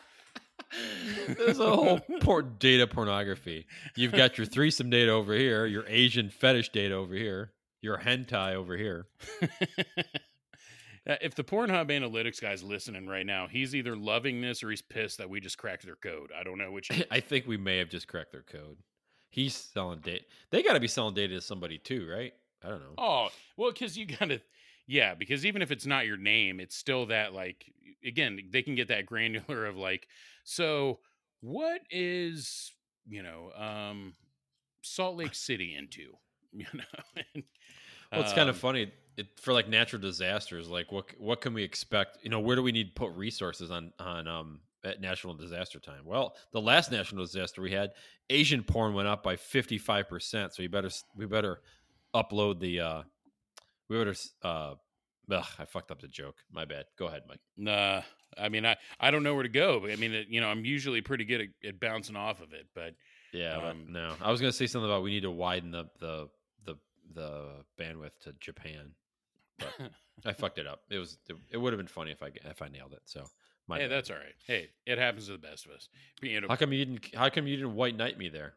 Um, There's a whole por- data pornography. You've got your threesome data over here, your Asian fetish data over here, your hentai over here. Uh, if the Pornhub analytics guy's listening right now, he's either loving this or he's pissed that we just cracked their code. I don't know which. I think we may have just cracked their code. He's selling data. They got to be selling data to somebody too, right? I don't know. Oh, well, because you gotta, yeah, because even if it's not your name, it's still that like again they can get that granular of like, so what is you know um Salt Lake City into you know? And, Well, it's kind of um, funny it, for like natural disasters. Like, what what can we expect? You know, where do we need to put resources on on um at national disaster time? Well, the last national disaster we had, Asian porn went up by fifty five percent. So you better we better upload the uh we better uh. Ugh, I fucked up the joke. My bad. Go ahead, Mike. Nah, I mean, I I don't know where to go, but I mean, it, you know, I'm usually pretty good at, at bouncing off of it, but Yeah, Um, but no. I was gonna say something about we need to widen the the the the bandwidth to Japan. But I fucked it up. It was it, it would have been funny if I if I nailed it. So my hey, bad. that's all right. Hey, it happens to the best of us. You know, How come you didn't? How come you didn't white knight me there?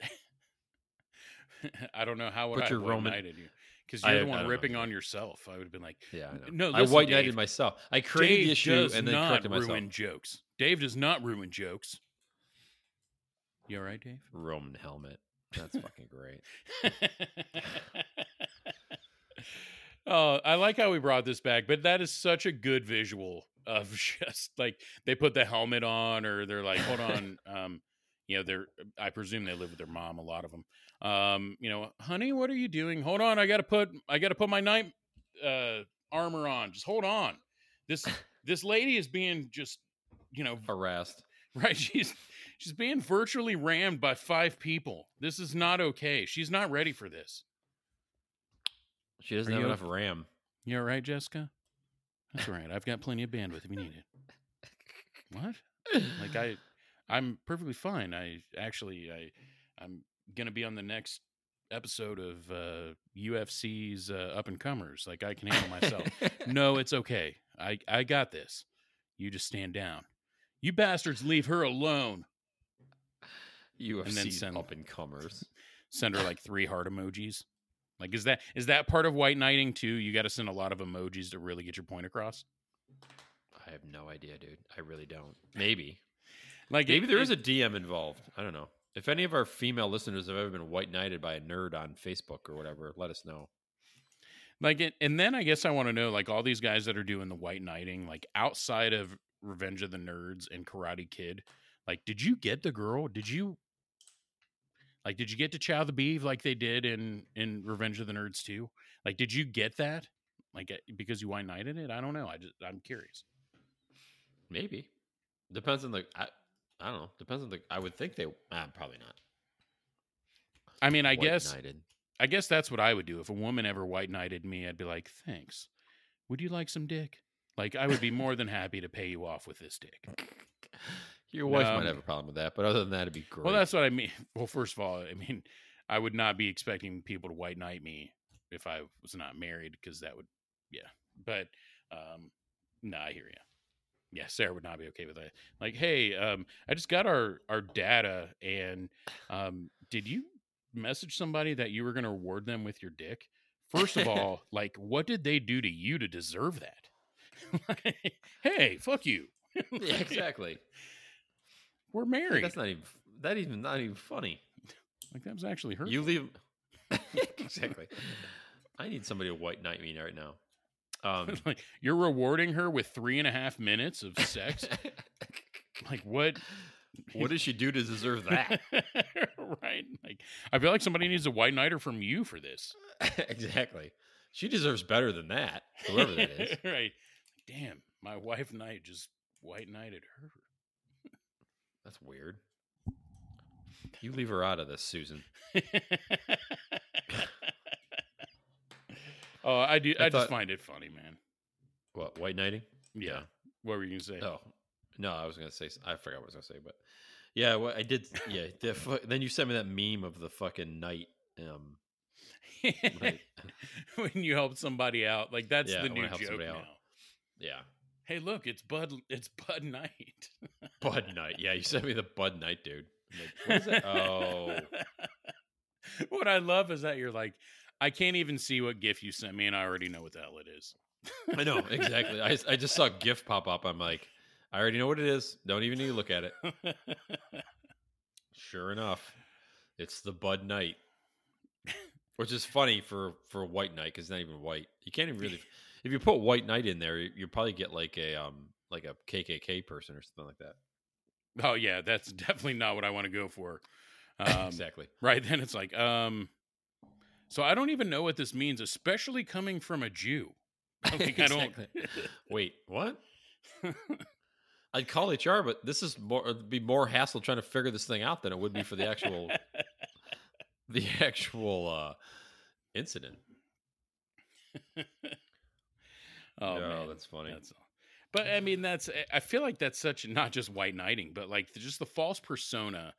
I don't know how would Put I your have Roman- knighted you because you're I the one don't know ripping on yourself. I would have been like, Yeah, I know. No, I white knighted myself. I created Dave the issue and then not corrected myself. ruin jokes. Dave does not ruin jokes. You all right, Dave? Roman helmet. That's fucking great. Oh, I like how we brought this back, but that is such a good visual of just like they put the helmet on, or they're like, hold on, um, you know, they're I presume they live with their mom, a lot of them. Um, you know, honey, what are you doing? Hold on, I gotta put I gotta put my night uh armor on. Just hold on. This this lady is being just you know Harassed. right she's she's being virtually rammed by five people this is not okay she's not ready for this She doesn't Are have you enough RAM. You're right, jessica that's right. i've got plenty of bandwidth if you need it. What? Like i i'm perfectly fine i actually i i'm gonna be on the next episode of uh ufc's uh, up and comers like i can handle myself. No it's okay i i got this. You just stand down. You bastards leave her alone. UFC send- up and comers. send her like three heart emojis like is that is that part of white knighting too you got to send a lot of emojis to really get your point across I have no idea, dude. I really don't. Maybe. like Maybe there is a DM involved. I don't know. If any of our female listeners have ever been white knighted by a nerd on Facebook or whatever, let us know. like it, and then i guess i want to know like all these guys that are doing the white knighting like outside of revenge of the nerds and karate kid like did you get the girl did you like did you get to chow the beef like they did in in revenge of the nerds too like did you get that like eh, because you white knighted it i don't know i just i'm curious Maybe. Depends on the. I, I don't know. Depends on the. I would think they. Ah, probably not. i mean i White guess knighted. I guess that's what I would do if a woman ever white knighted me. I'd be like, "Thanks. Would you like some dick?" Like I would be more than happy to pay you off with this dick. Your wife Um, might have a problem with that, but other than that, it'd be great. Well, that's what I mean. Well, first of all, I mean, I would not be expecting people to white knight me if I was not married, because that would, yeah. But, um, no, I hear you. Yeah, Sarah would not be okay with that. Like, hey, um, I just got our our data, and um, did you message somebody that you were going to reward them with your dick? First of all, like, what did they do to you to deserve that? hey, fuck you. yeah, exactly. We're married. That's not even. That even not even funny. like that was actually her. You leave. exactly. I need somebody to white knight me right now. Um, like you're rewarding her with three and a half minutes of sex. like what? what does she do to deserve that? right. Like I feel like somebody needs a white knighter from you for this. exactly. She deserves better than that. Whoever that is. right. Damn, my wife knight just white knighted her. That's weird. You leave her out of this, Susan. oh, I do. I I, just find it funny, man. What white knighting? Yeah. What were you gonna say? Oh no, I was gonna say. I forgot what I was gonna say, but yeah, well, I did. Yeah, the, then you sent me that meme of the fucking knight. Um, when you help somebody out, like that's Yeah, the new joke now. out. yeah, Hey, look, it's Bud. It's Bud Knight. Bud Knight. Yeah, you sent me the Bud Knight, dude. Like, what is that? Oh, what I love is that you're like, I can't even see what GIF you sent me, and I already know what the hell it is. I know exactly. I I just saw a GIF pop up. I'm like, I already know what it is. Don't even need to look at it. Sure enough, it's the Bud Knight, which is funny for for White Knight because it's not even white. You can't even really. If you put White Knight in there, you, probably get like a um like a KKK person or something like that. oh yeah, that's definitely not what I want to go for. Um, exactly. Right then, it's like, um, so I don't even know what this means, especially coming from a Jew. Like, I don't. Exactly. Wait, what? I'd call HR, but this is more it'd be more hassle trying to figure this thing out than it would be for the actual the actual uh incident. Oh no, man, that's funny. That's all. But I mean, that's I feel like that's such not just white knighting, but like just the false persona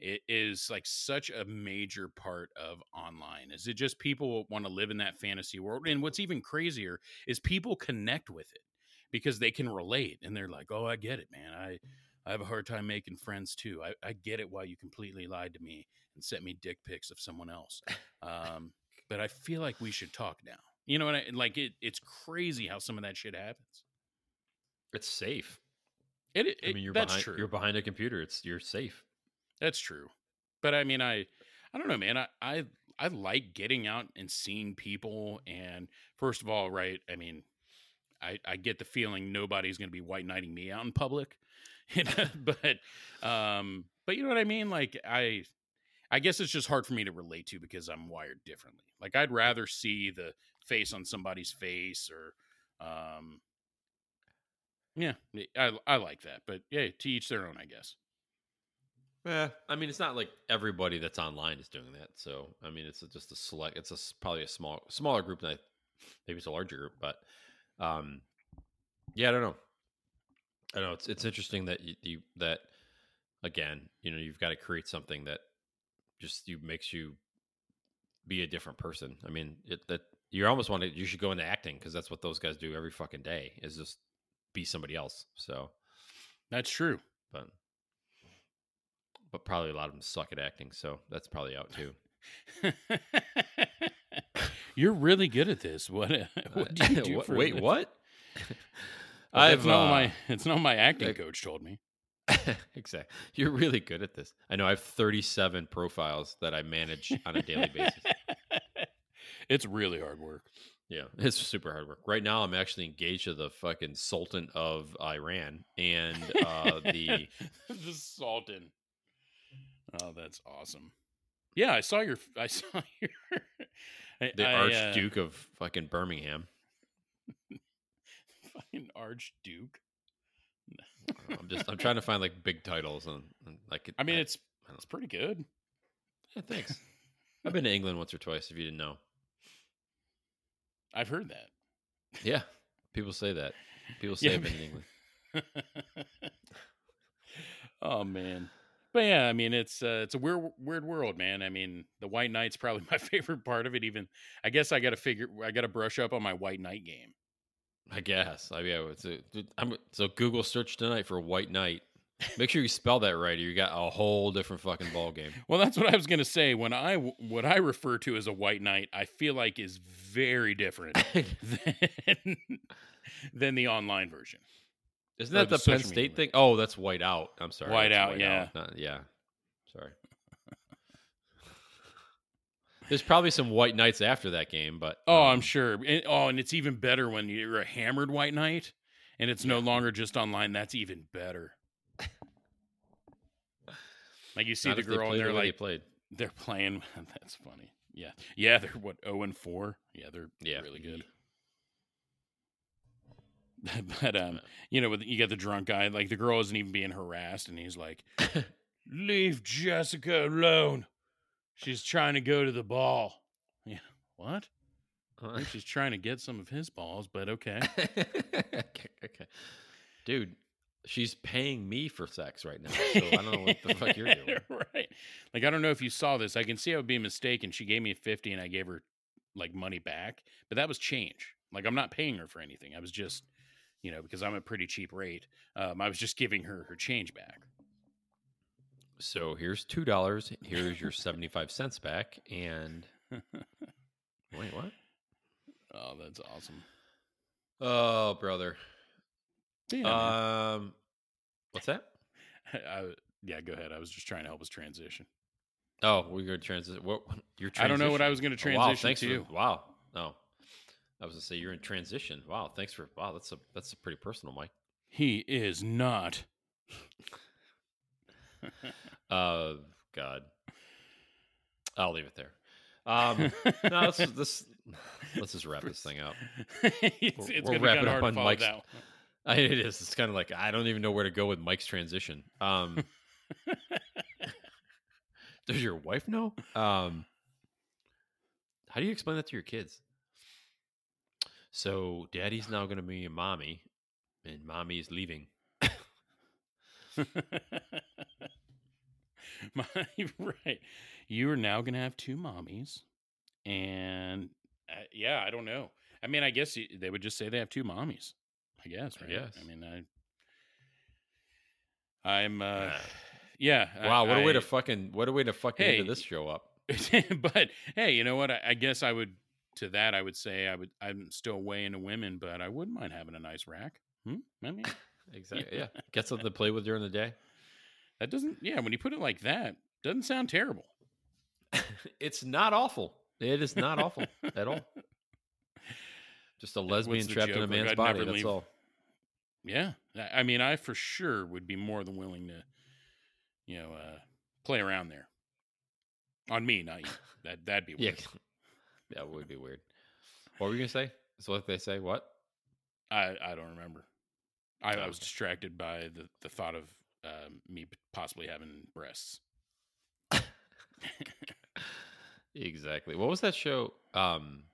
it is like such a major part of online. Is it just people want to live in that fantasy world? And what's even crazier is people connect with it because they can relate and they're like, "Oh, I get it, man. I I have a hard time making friends too. I, I get it why you completely lied to me and sent me dick pics of someone else. Um, but I feel like we should talk now. You know what I like? It it's crazy how some of that shit happens. It's safe. It, it I mean, you're that's behind true. you're behind a computer. It's you're safe. That's true. But I mean, I I don't know, man. I I I like getting out and seeing people. And first of all, right, I mean, I, I get the feeling nobody's going to be white knighting me out in public, you know, but um, but you know what I mean. Like I, I guess it's just hard for me to relate to because I'm wired differently. Like I'd rather see the face on somebody's face or, um, yeah, I I like that. But yeah, to each their own, I guess. Yeah, I mean, it's not like everybody that's online is doing that. So, I mean, it's just a select. It's a probably a small, smaller group than I. Maybe it's a larger group, but, um, yeah, I don't know. I know it's it's interesting that you, you that again, you know, you've got to create something that just you makes you be a different person. I mean, it that you almost want to you should go into acting because that's what those guys do every fucking day is just be somebody else. So that's true. But but probably a lot of them suck at acting, so that's probably out too. You're really good at this. What? What do you do? what, wait, what? well, I've not uh, my. It's not my acting coach told me. exactly. You're really good at this. I know. I have 37 profiles that I manage on a daily basis. It's really hard work. Yeah, it's super hard work. Right now, I'm actually engaged to the fucking Sultan of Iran and uh, the the Sultan. Oh, that's awesome. Yeah, I saw your. I saw your. the I, Archduke uh, of fucking Birmingham. fucking Archduke. I'm just. I'm trying to find like big titles and, and like. I mean, I, it's I it's pretty good. Yeah, thanks. I've been to England once or twice. If you didn't know, I've heard that. Yeah, people say that. People say yeah, I've in England. oh man. But yeah, I mean it's uh, it's a weird weird world, man. I mean, the White Knight's probably my favorite part of it. Even I guess I got to figure I got to brush up on my White Knight game. I guess. I mean, it's a, I'm, so Google search tonight for White Knight. Make sure you spell that right, or you got a whole different fucking ball game. well, that's what I was gonna say. When I what I refer to as a White Knight, I feel like is very different than, than the online version. Isn't that the Penn State thing? Oh, that's white out. I'm sorry. White out, white yeah. Out. Not, yeah. Sorry. There's probably some white knights after that game, but oh, um, I'm sure. And, oh, and it's even better when you're a hammered white knight, and it's yeah. no longer just online. That's even better. Like you see the girl, and they're like, they played. They're playing. That's funny. Yeah, yeah. They're what zero oh and four. Yeah, they're yeah. really good. but um, you know, you get the drunk guy, like the girl isn't even being harassed, and he's like, "Leave Jessica alone. She's trying to go to the ball." Yeah, what? She's trying to get some of his balls, but okay. okay, okay, dude. She's paying me for sex right now, so I don't know what the fuck you're doing. right? Like I don't know if you saw this. I can see it would be a mistake, and she gave me fifty, and I gave her like money back, but that was change. Like I'm not paying her for anything. I was just you know, because I'm a pretty cheap rate. Um, I was just giving her her change back. So here's two dollars. Here's your seventy five cents back. And wait, what? Oh, that's awesome. Oh, brother. Yeah, um, what's that? I, yeah, go ahead. I was just trying to help us transition. Oh, we're going to transition. What? Your I don't know what I was going to transition oh, wow, thanks to. For, wow. Oh, I was gonna say you're in transition. Wow, thanks for wow. That's a that's a pretty personal, Mike. He is not. uh, God. I'll leave it there. Um, no, let's this let's just wrap this thing up. it's, it's we're, wrapping up on Mike's. I, it is. It's kind of like I don't even know where to go with Mike's transition. Um, does your wife know? Um, how do you explain that to your kids? So daddy's now going to be a mommy, and mommy's leaving. My, right. You are now going to have two mommies. And uh, yeah, I don't know. I mean, I guess they would just say they have two mommies. I guess, right? Yes. I mean, I, I'm, uh, yeah. Wow. I, what a way to fucking, what a way to fucking hey, this show up. but hey, you know what? I, I guess I would to that, I would say I would. I'm still way into women, but I wouldn't mind having a nice rack. Hmm? I mean, exactly. Yeah, get something to play with during the day. That doesn't. Yeah, when you put it like that, doesn't sound terrible. it's not awful. It is not awful at all. Just a lesbian trapped in a joke? Like, man's body. That's leave- all. Yeah, I I mean, I for sure would be more than willing to, you know, uh, play around there. On me, not you. That that'd be Yeah, weird. that would be weird. What were you gonna say? So what they say? What? I I don't remember. I, I Oh, was okay. distracted by the the thought of um, me possibly having breasts. Exactly. What was that show? Um.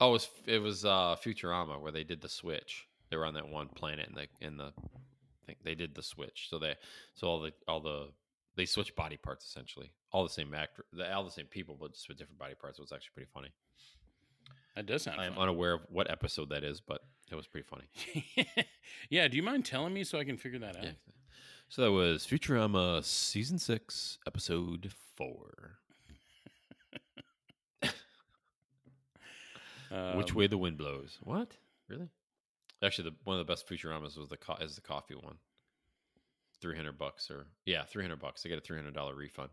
Oh, it was it was uh, Futurama where they did the switch. They were on that one planet, and the in the thing they did the switch. So they so all the all the they switched body parts essentially. All the same actor, the all the same people, but just with different body parts. It was actually pretty funny. That does sound I am unaware of what episode that is, but it was pretty funny. yeah, do you mind telling me so I can figure that out? Yeah. So that was Futurama season six, episode four. Which Um, way the wind blows? What? Really? Actually, the one of the best Futuramas was the co- is the coffee one. Three hundred bucks, or yeah, three hundred bucks. I get a three hundred dollar refund.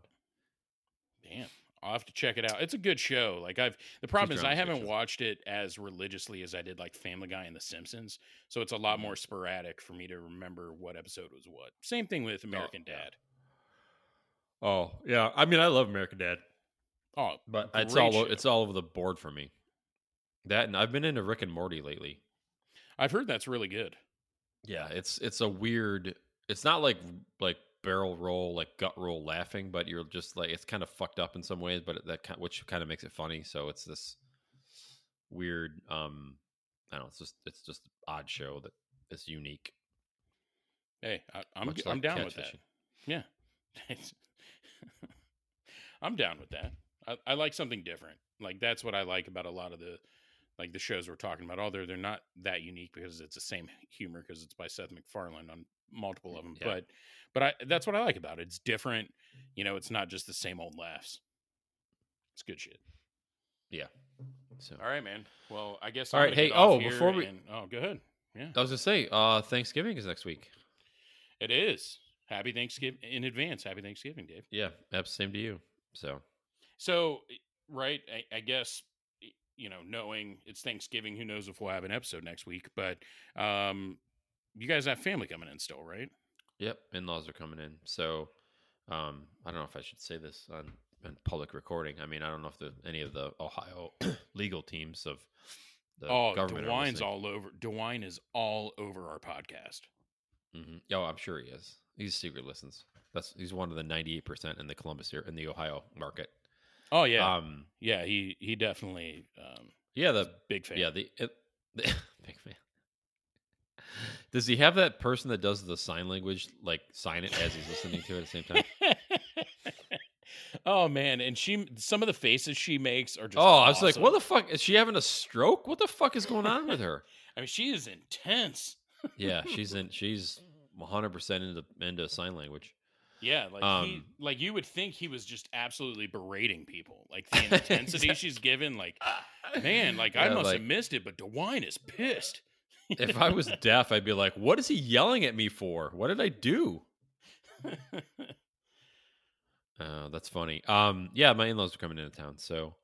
Damn. I'll have to check it out. It's a good show. Like I've the problem is I Futurama's a good haven't show. watched it as religiously as I did like Family Guy and The Simpsons. So it's a lot Mm-hmm. more sporadic for me to remember what episode was what. Same thing with American yeah. Dad. Oh yeah, I mean I love American Dad, Oh, but it's great all o- show. it's all over the board for me. That and I've been into Rick and Morty lately. I've heard that's really good. Yeah, it's it's a weird. It's not like like barrel roll, like gut roll laughing, but you're just like it's kind of fucked up in some ways, but that which kind of makes it funny. So it's this weird. um I don't know. It's just it's just odd show that is unique. Hey, I, I'm much g- I'm down with that. Yeah. I'm down with that. I, I like something different. Like that's what I like about a lot of the like the shows we're talking about. Although they're not that unique because it's the same humor because it's by Seth MacFarlane on multiple of them. Yeah. But but I that's what I like about it. It's different. You know, it's not just the same old laughs. It's good shit. Yeah. So All right, man. Well, I guess All right, hey, oh, before we- and- oh, go ahead. Yeah, I was gonna say, uh Thanksgiving is next week. it is. Happy Thanksgiving in advance. Happy Thanksgiving, Dave. Yeah, same to you. So So, right, I, I guess you know, knowing it's Thanksgiving, who knows if we'll have an episode next week? But um, you guys have family coming in still, right? Yep, in-laws are coming in. So, um, I don't know if I should say this on, on public recording. I mean, I don't know if the, any of the Ohio legal teams of the oh, government. DeWine's all over. DeWine is all over our podcast. Mhm. Oh, I'm sure he is. He's secret listens. That's he's one of the 98 percent in the Columbus here in the Ohio market. Oh yeah, Um, yeah. He he definitely um, yeah, the big fan. yeah the, it, the big fan. Does he have that person that does the sign language like sign it as he's listening to it at the same time? oh man, and she some of the faces she makes are just. Oh, I was like, what the fuck? Is she having a stroke? What the fuck is going on with her? I mean, she is intense. yeah, she's in. She's 100 percent into into sign language. Yeah, like he, Um, like you would think he was just absolutely berating people. Like the intensity she's given, like man, like I must like, have missed it, but DeWine is pissed. if I was deaf, I'd be like, "What is he yelling at me for? What did I do?" Uh, that's funny. Um, yeah, my in-laws are coming into town, so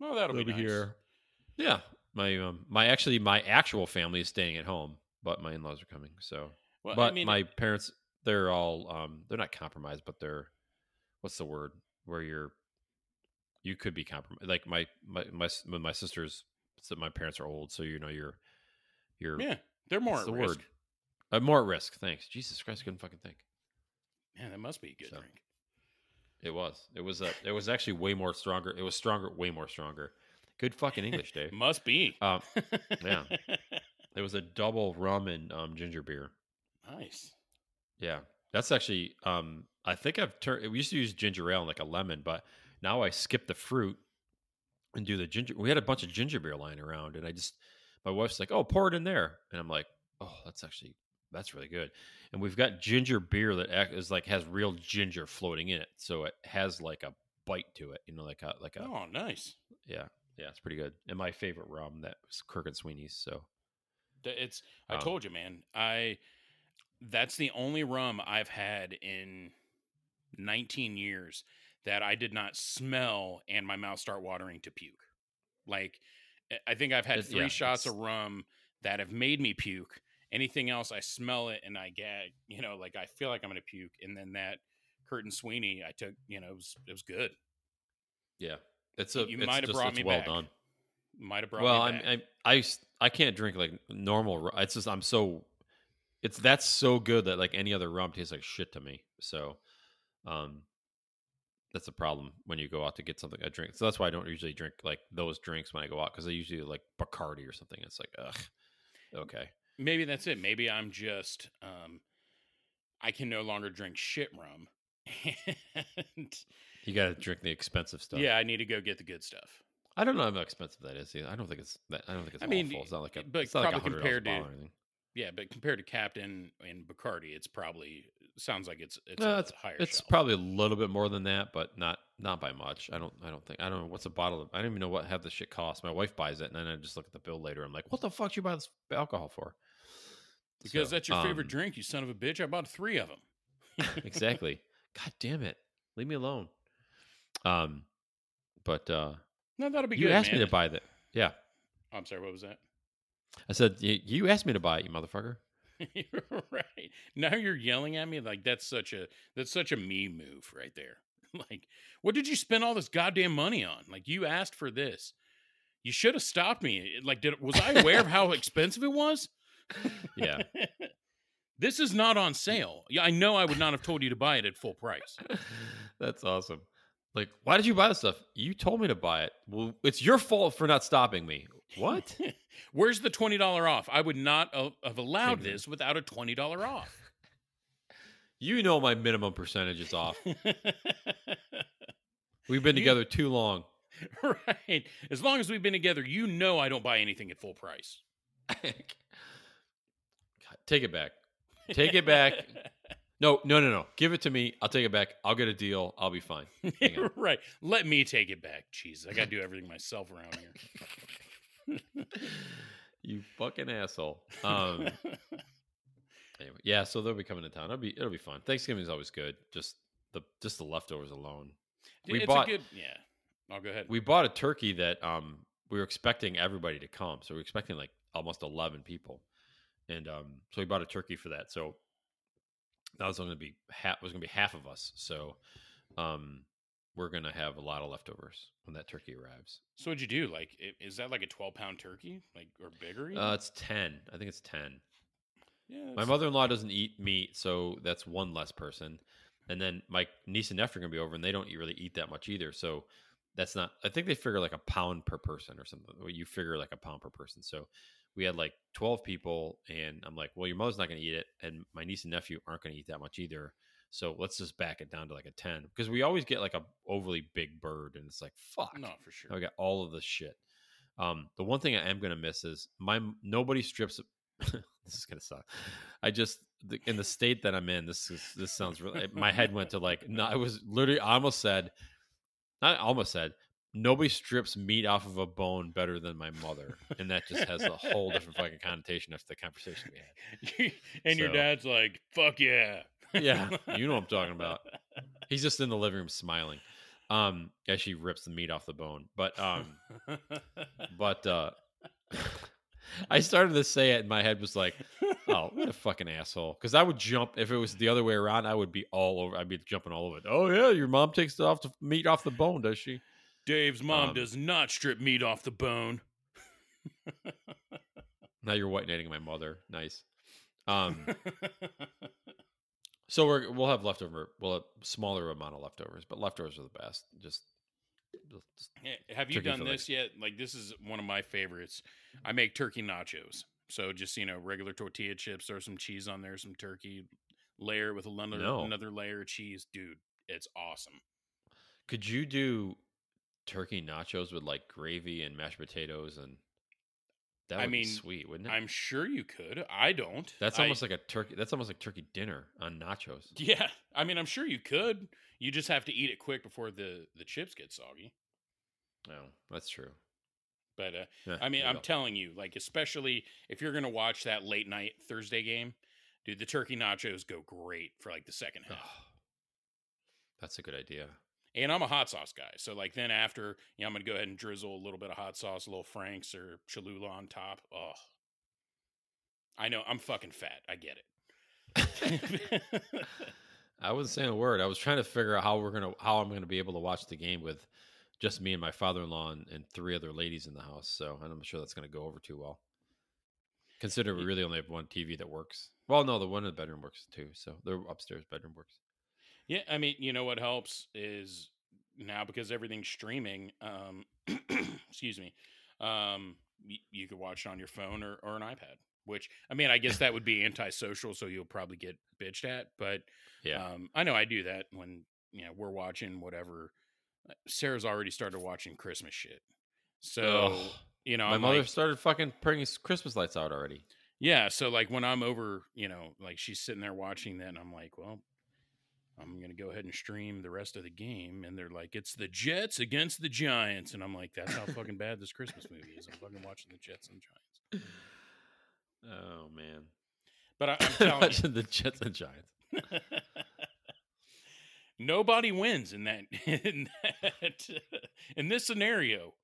well, that'll be nice. here. Yeah, my um, my actually my actual family is staying at home, but my in-laws are coming. So, Well, but I mean, my parents, they're all um, they're not compromised, but they're what's the word where you're you could be compromised. Like my my my my sisters, so my parents are old, so you know you're you're yeah, they're more at the risk. word? Uh, more at risk. Thanks, Jesus Christ, couldn't fucking think. Man, that must be a good So. drink. It was. It was. A, it was actually way more stronger. It was stronger, way more stronger. Good fucking English, Dave. Must be. Um, yeah. It was a double rum and um, ginger beer. nice. Yeah, that's actually. Um, I think I've turned. We used to use ginger ale and like a lemon, but now I skip the fruit and do the ginger. We had a bunch of ginger beer lying around, and I just. My wife's like, "Oh, pour it in there," and I'm like, "Oh, that's actually that's really good." And we've got ginger beer that is like has real ginger floating in it, so it has like a bite to it. You know, like a like a Oh, nice. yeah, yeah, it's pretty good. And my favorite rum that was Kirk and Sweeney's. So It's. I Um, told you, man. I. That's the only rum I've had in 19 years that I did not smell and my mouth start watering to puke. Like I think I've had It- three yeah, shots it's- of rum that have made me puke. Anything else, I smell it and I gag. You know, like I feel like I'm gonna puke. And then that Kirk and Sweeney, I took. You know, it was it was good. Yeah, it's a. You it's might have brought it's me well back. done. Might have brought well, me I'm, I s- I can't drink like normal. It's just I'm so. It's that's so good that like any other rum tastes like shit to me. So, um, that's a problem when you go out to get something I drink. So that's why I don't usually drink like those drinks when I go out because I usually like Bacardi or something. It's like ugh, okay. Maybe that's it. Maybe I'm just um I can no longer drink shit rum. and You got to drink the expensive stuff. yeah, I need to go get the good stuff. I don't know how expensive that is. either. I don't think it's that. I don't think it's I mean, awful. It's not like a. but it's not like a probably hundred compared to- or anything. Yeah, but compared to Captain and Bacardi, it's probably sounds like it's it's No, it's higher. it's shelf. probably a little bit more than that, but not not by much. I don't I don't think I don't know what's a bottle of I don't even know what half the shit costs. My wife buys it and then I just look at the bill later. I'm like, what the fuck did you buy this alcohol for? because So, that's your favorite um, drink, you son of a bitch. I bought three of them. exactly. God damn it. Leave me alone. Um but uh No, that'll be you good. You asked me to buy that. Yeah. I'm sorry. What was that? I said you, you asked me to buy it, you motherfucker. Right. Now you're yelling at me like that's such a that's such a me move right there. like, what did you spend all this goddamn money on? Like, you asked for this. You should have stopped me. Like, did was I aware of how expensive it was? Yeah. this is not on sale. Yeah, I know I would not have told you to buy it at full price. That's awesome. Like, why did you buy this stuff? You told me to buy it. Well, it's your fault for not stopping me. What? Where's the twenty dollar off? I would not have allowed this without a twenty dollar off. You know my minimum percentage is off. We've been You- together too long. right. As long as we've been together, you know I don't buy anything at full price. Take it back. Take it back. No, no, no, no. Give it to me. I'll take it back. I'll get a deal. I'll be fine. Right. Let me take it back. Jesus, I got to do everything myself around here. You fucking asshole. Um. Anyway, yeah. So they'll be coming to town. It'll be it'll be fun. Thanksgiving is always good. Just the just the leftovers alone. we it's bought- a good. Yeah. I'll go ahead. We bought a turkey that um we were expecting everybody to come. So we were expecting like almost eleven people, and um so we bought a turkey for that. So that was going to be half was going to be half of us. So um we're going to have a lot of leftovers when that turkey arrives. so what'd you do? Like, is that like a twelve pound turkey, like or bigger? even? Uh, it's ten. I think it's ten. yeah. My mother in law doesn't eat meat, so that's one less person. And then my niece and nephew are gonna be over, and they don't really eat that much either. So that's not. I think they figure like a pound per person or something. You figure like a pound per person. So we had like twelve people, and I'm like, well, your mother's not gonna eat it, and my niece and nephew aren't gonna eat that much either. So let's just back it down to like a ten because we always get like a overly big bird, and it's like fuck. No, for sure. I got all of this shit. Um, the one thing I am gonna miss is my nobody strips. this is gonna suck. I just the, in the state that I'm in. This is this sounds really. My head went to like. No, I was literally. I almost said. I almost said nobody strips meat off of a bone better than my mother, and that just has a whole different fucking connotation after the conversation we had. and your dad's like, "Fuck yeah." Yeah, you know what I'm talking about. He's just in the living room smiling. Um, as she rips the meat off the bone, but um, but uh I started to say it and my head was like, oh, what a fucking asshole. Because I would jump if it was the other way around, I would be all over I'd be jumping all over it. Oh yeah, your mom takes the off the meat off the bone, does she? Dave's mom Um, does not strip meat off the bone. Now you're white knighting my mother. Nice. Um so we're we'll have leftover we'll have smaller amount of leftovers, but leftovers are the best. Just, just Eh, Have you done this yet? Like this is one of my favorites. I make turkey nachos. So just you know, regular tortilla chips, throw some cheese on there, some turkey, layer it with another No. another layer of cheese, dude. It's awesome. could you do turkey nachos with like gravy and mashed potatoes and that would I be mean, sweet, wouldn't it? I'm sure you could. I don't. That's I- almost like a turkey. That's almost like turkey dinner on nachos. yeah. I mean, I'm sure you could. You just have to eat it quick before the the chips get soggy. Oh, that's true. But uh, Yeah, I mean, I'm go. telling you, like, especially if you're gonna watch that late night Thursday game, dude, the turkey nachos go great for like the second half. Oh, that's a good idea. And I'm a hot sauce guy. So like then after, you know, I'm gonna go ahead and drizzle a little bit of hot sauce, a little Frank's or Cholula on top. Oh, I know I'm fucking fat. I get it. I wasn't saying a word. I was trying to figure out how we're gonna how I'm gonna be able to watch the game with just me and my father-in-law and, and three other ladies in the house. So I'm sure that's gonna go over too well. Consider we really only have one TV that works. Well, no, the one in the bedroom works too. So the upstairs bedroom works. Yeah, I mean, you know what helps is now because everything's streaming. Um, excuse me. Um, y- you could watch it on your phone or, or an iPad. Which I mean, I guess that would be antisocial, so you'll probably get bitched at. But Yeah. um, I know I do that when you know we're watching whatever. uh, Sarah's already started watching Christmas shit, so Ugh. you know my I'm mother like, started fucking putting Christmas lights out already. yeah. So like when I'm over, you know, like she's sitting there watching that, and I'm like, well, I'm gonna go ahead and stream the rest of the game, and they're like, it's the Jets against the Giants, and I'm like, that's how fucking bad this Christmas movie is. I'm fucking watching the Jets and Giants. Oh man. But I, I'm telling you, Watching the Jets and Giants. nobody wins in that in that in this scenario.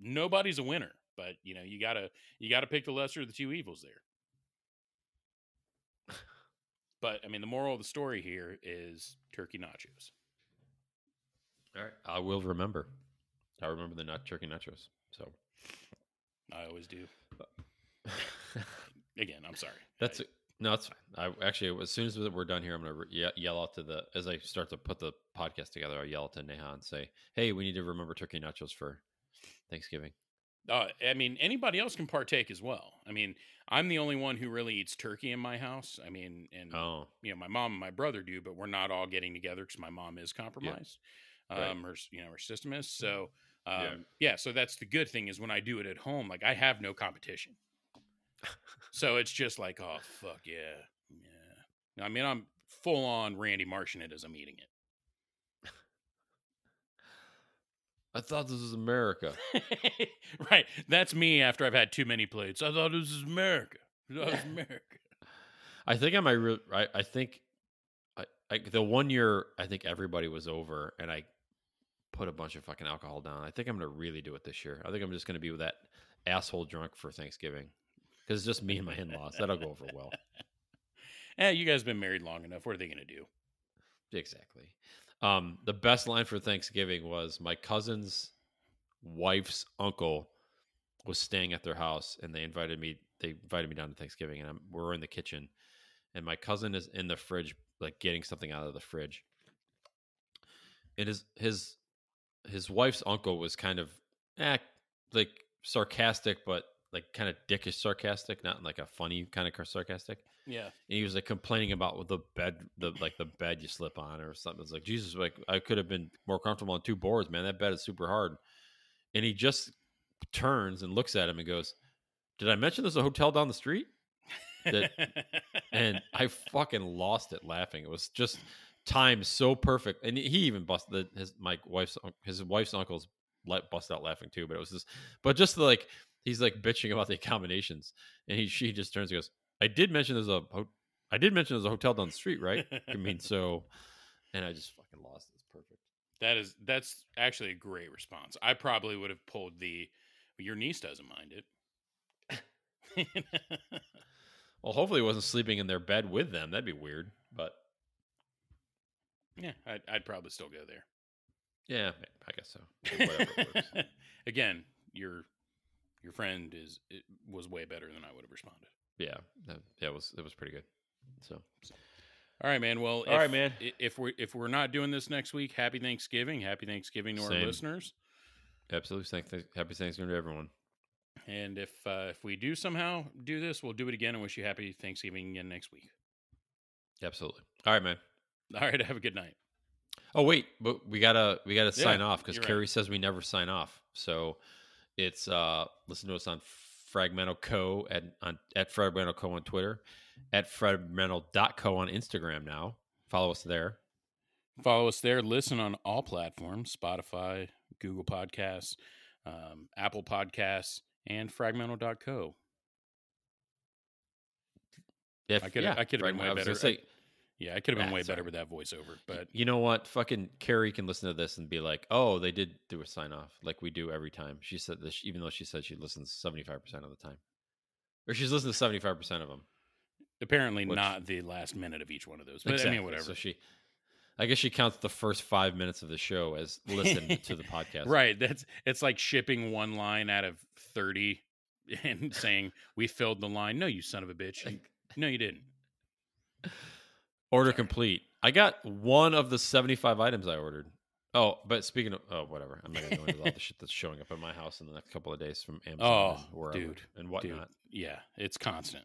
Nobody's a winner, but you know you gotta you gotta pick the lesser of the two evils there. But I mean, the moral of the story here is turkey nachos. All right. I will remember. I remember the nut turkey nachos. So I always do. Again, I'm sorry. that's I- no, it's fine. I actually, as soon as we're done here, I'm gonna re- yell out to the as I start to put the podcast together. I yell out to Neha and say, "Hey, we need to remember turkey nachos for Thanksgiving." Uh, I mean, anybody else can partake as well. I mean, I'm the only one who really eats turkey in my house. I mean, and Oh, you know, my mom and my brother do, but we're not all getting together because my mom is compromised. Right. Um, her, you know, her system is. So, um, Yeah. yeah. So that's the good thing is when I do it at home, like I have no competition. so it's just like, oh fuck yeah, yeah. I mean, I'm full on Randy Marshing it as I'm eating I thought this was America. right. That's me after I've had too many plates. I thought this was America. I thought it was America. I think I might. Re- I, I think I, I the one year I think everybody was over and I put a bunch of fucking alcohol down. I think I'm gonna really do it this year. I think I'm just gonna be with that asshole drunk for Thanksgiving because it's just me and my in laws. That'll go over well. Yeah, you guys have been married long enough. What are they gonna do? Exactly. Um, the best line for Thanksgiving was my cousin's wife's uncle was staying at their house, and they invited me. They invited me down to Thanksgiving, and I'm, we're in the kitchen, and my cousin is in the fridge, like getting something out of the fridge. It is his his wife's uncle was kind of eh, like sarcastic, but like kind of dickish sarcastic, not like a funny kind of sarcastic. Yeah. and he was like complaining about the bed the like the bed you slip on or something. It's like jesus like i could have been more comfortable on two boards man. That bed is super hard. And he just turns and looks at him and goes did i mention there's a hotel down the street? That- and i fucking lost it laughing. It was just time so perfect. And he even busted his my wife's his wife's uncle's let bust out laughing too but it was just but just like he's like bitching about the accommodations and he she just turns and goes i did mention there's a ho- i did mention there's a hotel down the street right i mean so and i just fucking lost it it's perfect That is that's actually a great response. I probably would have pulled the your niece doesn't mind it. well hopefully he wasn't sleeping in their bed with them that'd be weird but yeah, I'd, I'd probably still go there. yeah i guess so whatever it works. Again, your your friend is it was way better than I would have responded. yeah that, yeah it was it was pretty good so All right, man. Well, All if, right, man. If we're if we're not doing this next week, happy Thanksgiving. Happy Thanksgiving to our listeners. absolutely thank, thank, happy thanksgiving to everyone And if uh, if we do somehow do this, we'll do it again and wish you happy Thanksgiving again next week. absolutely all right man All right, have a good night. Oh wait, but we gotta we gotta Yeah, sign off because you're right. Carrie says we never sign off. So it's uh listen to us on Fragmental Co at on at Fragmental Co on Twitter, at fragmental.co on Instagram now. Follow us there. Follow us there. Listen on all platforms Spotify, Google Podcasts, um, Apple Podcasts, and fragmental.co. If, I could- yeah, I could have been way better. Say, Yeah, I could have been Ah, way sorry. better with that voiceover, but You know what? Fucking Carrie can listen to this and be like, "Oh, they did do a sign off like we do every time." She said this, even though she said she listens seventy five percent of the time, or she's listened to seventy five percent of them. apparently Which- not the last minute of each one of those. But I mean, whatever. So she, I guess she counts the first five minutes of the show as listen to the podcast. Right. That's it's like shipping one line out of thirty and saying we filled the line. No, you son of a bitch. You- no, you didn't. Order complete. I got one of the seventy five items I ordered. Oh, but speaking of, oh, whatever. I'm not gonna go into all the shit that's showing up at my house in the next couple of days from Amazon Oh, and wherever dude, and Dude, whatnot. yeah, it's constant.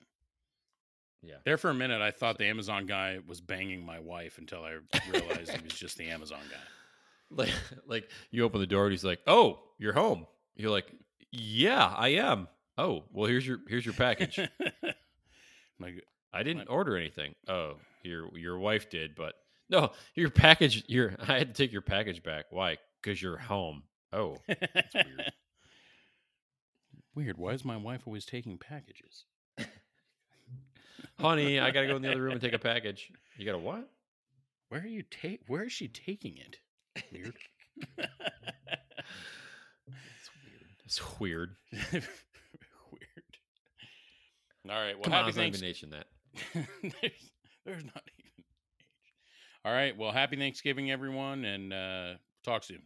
Yeah. There for a minute, I thought the Amazon guy was banging my wife until I realized he was just the Amazon guy. like like you open the door and he's like, "Oh, you're home." You're like, "Yeah, I am." Oh, well, here's your here's your package. like, I didn't What? order anything. Oh, your your wife did, but no, your package. Your I had to take your package back. Why? Because you're home. Oh, weird. Weird. Why is my wife always taking packages? honey, I gotta go in the other room and take a package. You got a what? Where are you take? Where is she taking it? Weird. It's weird. Weird. All right. Well, Come on, happy it's nation that. There's, not even age. All right. Well, happy Thanksgiving, everyone, and uh, talk soon.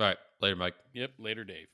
All right, later, Mike. Yep. Later, Dave.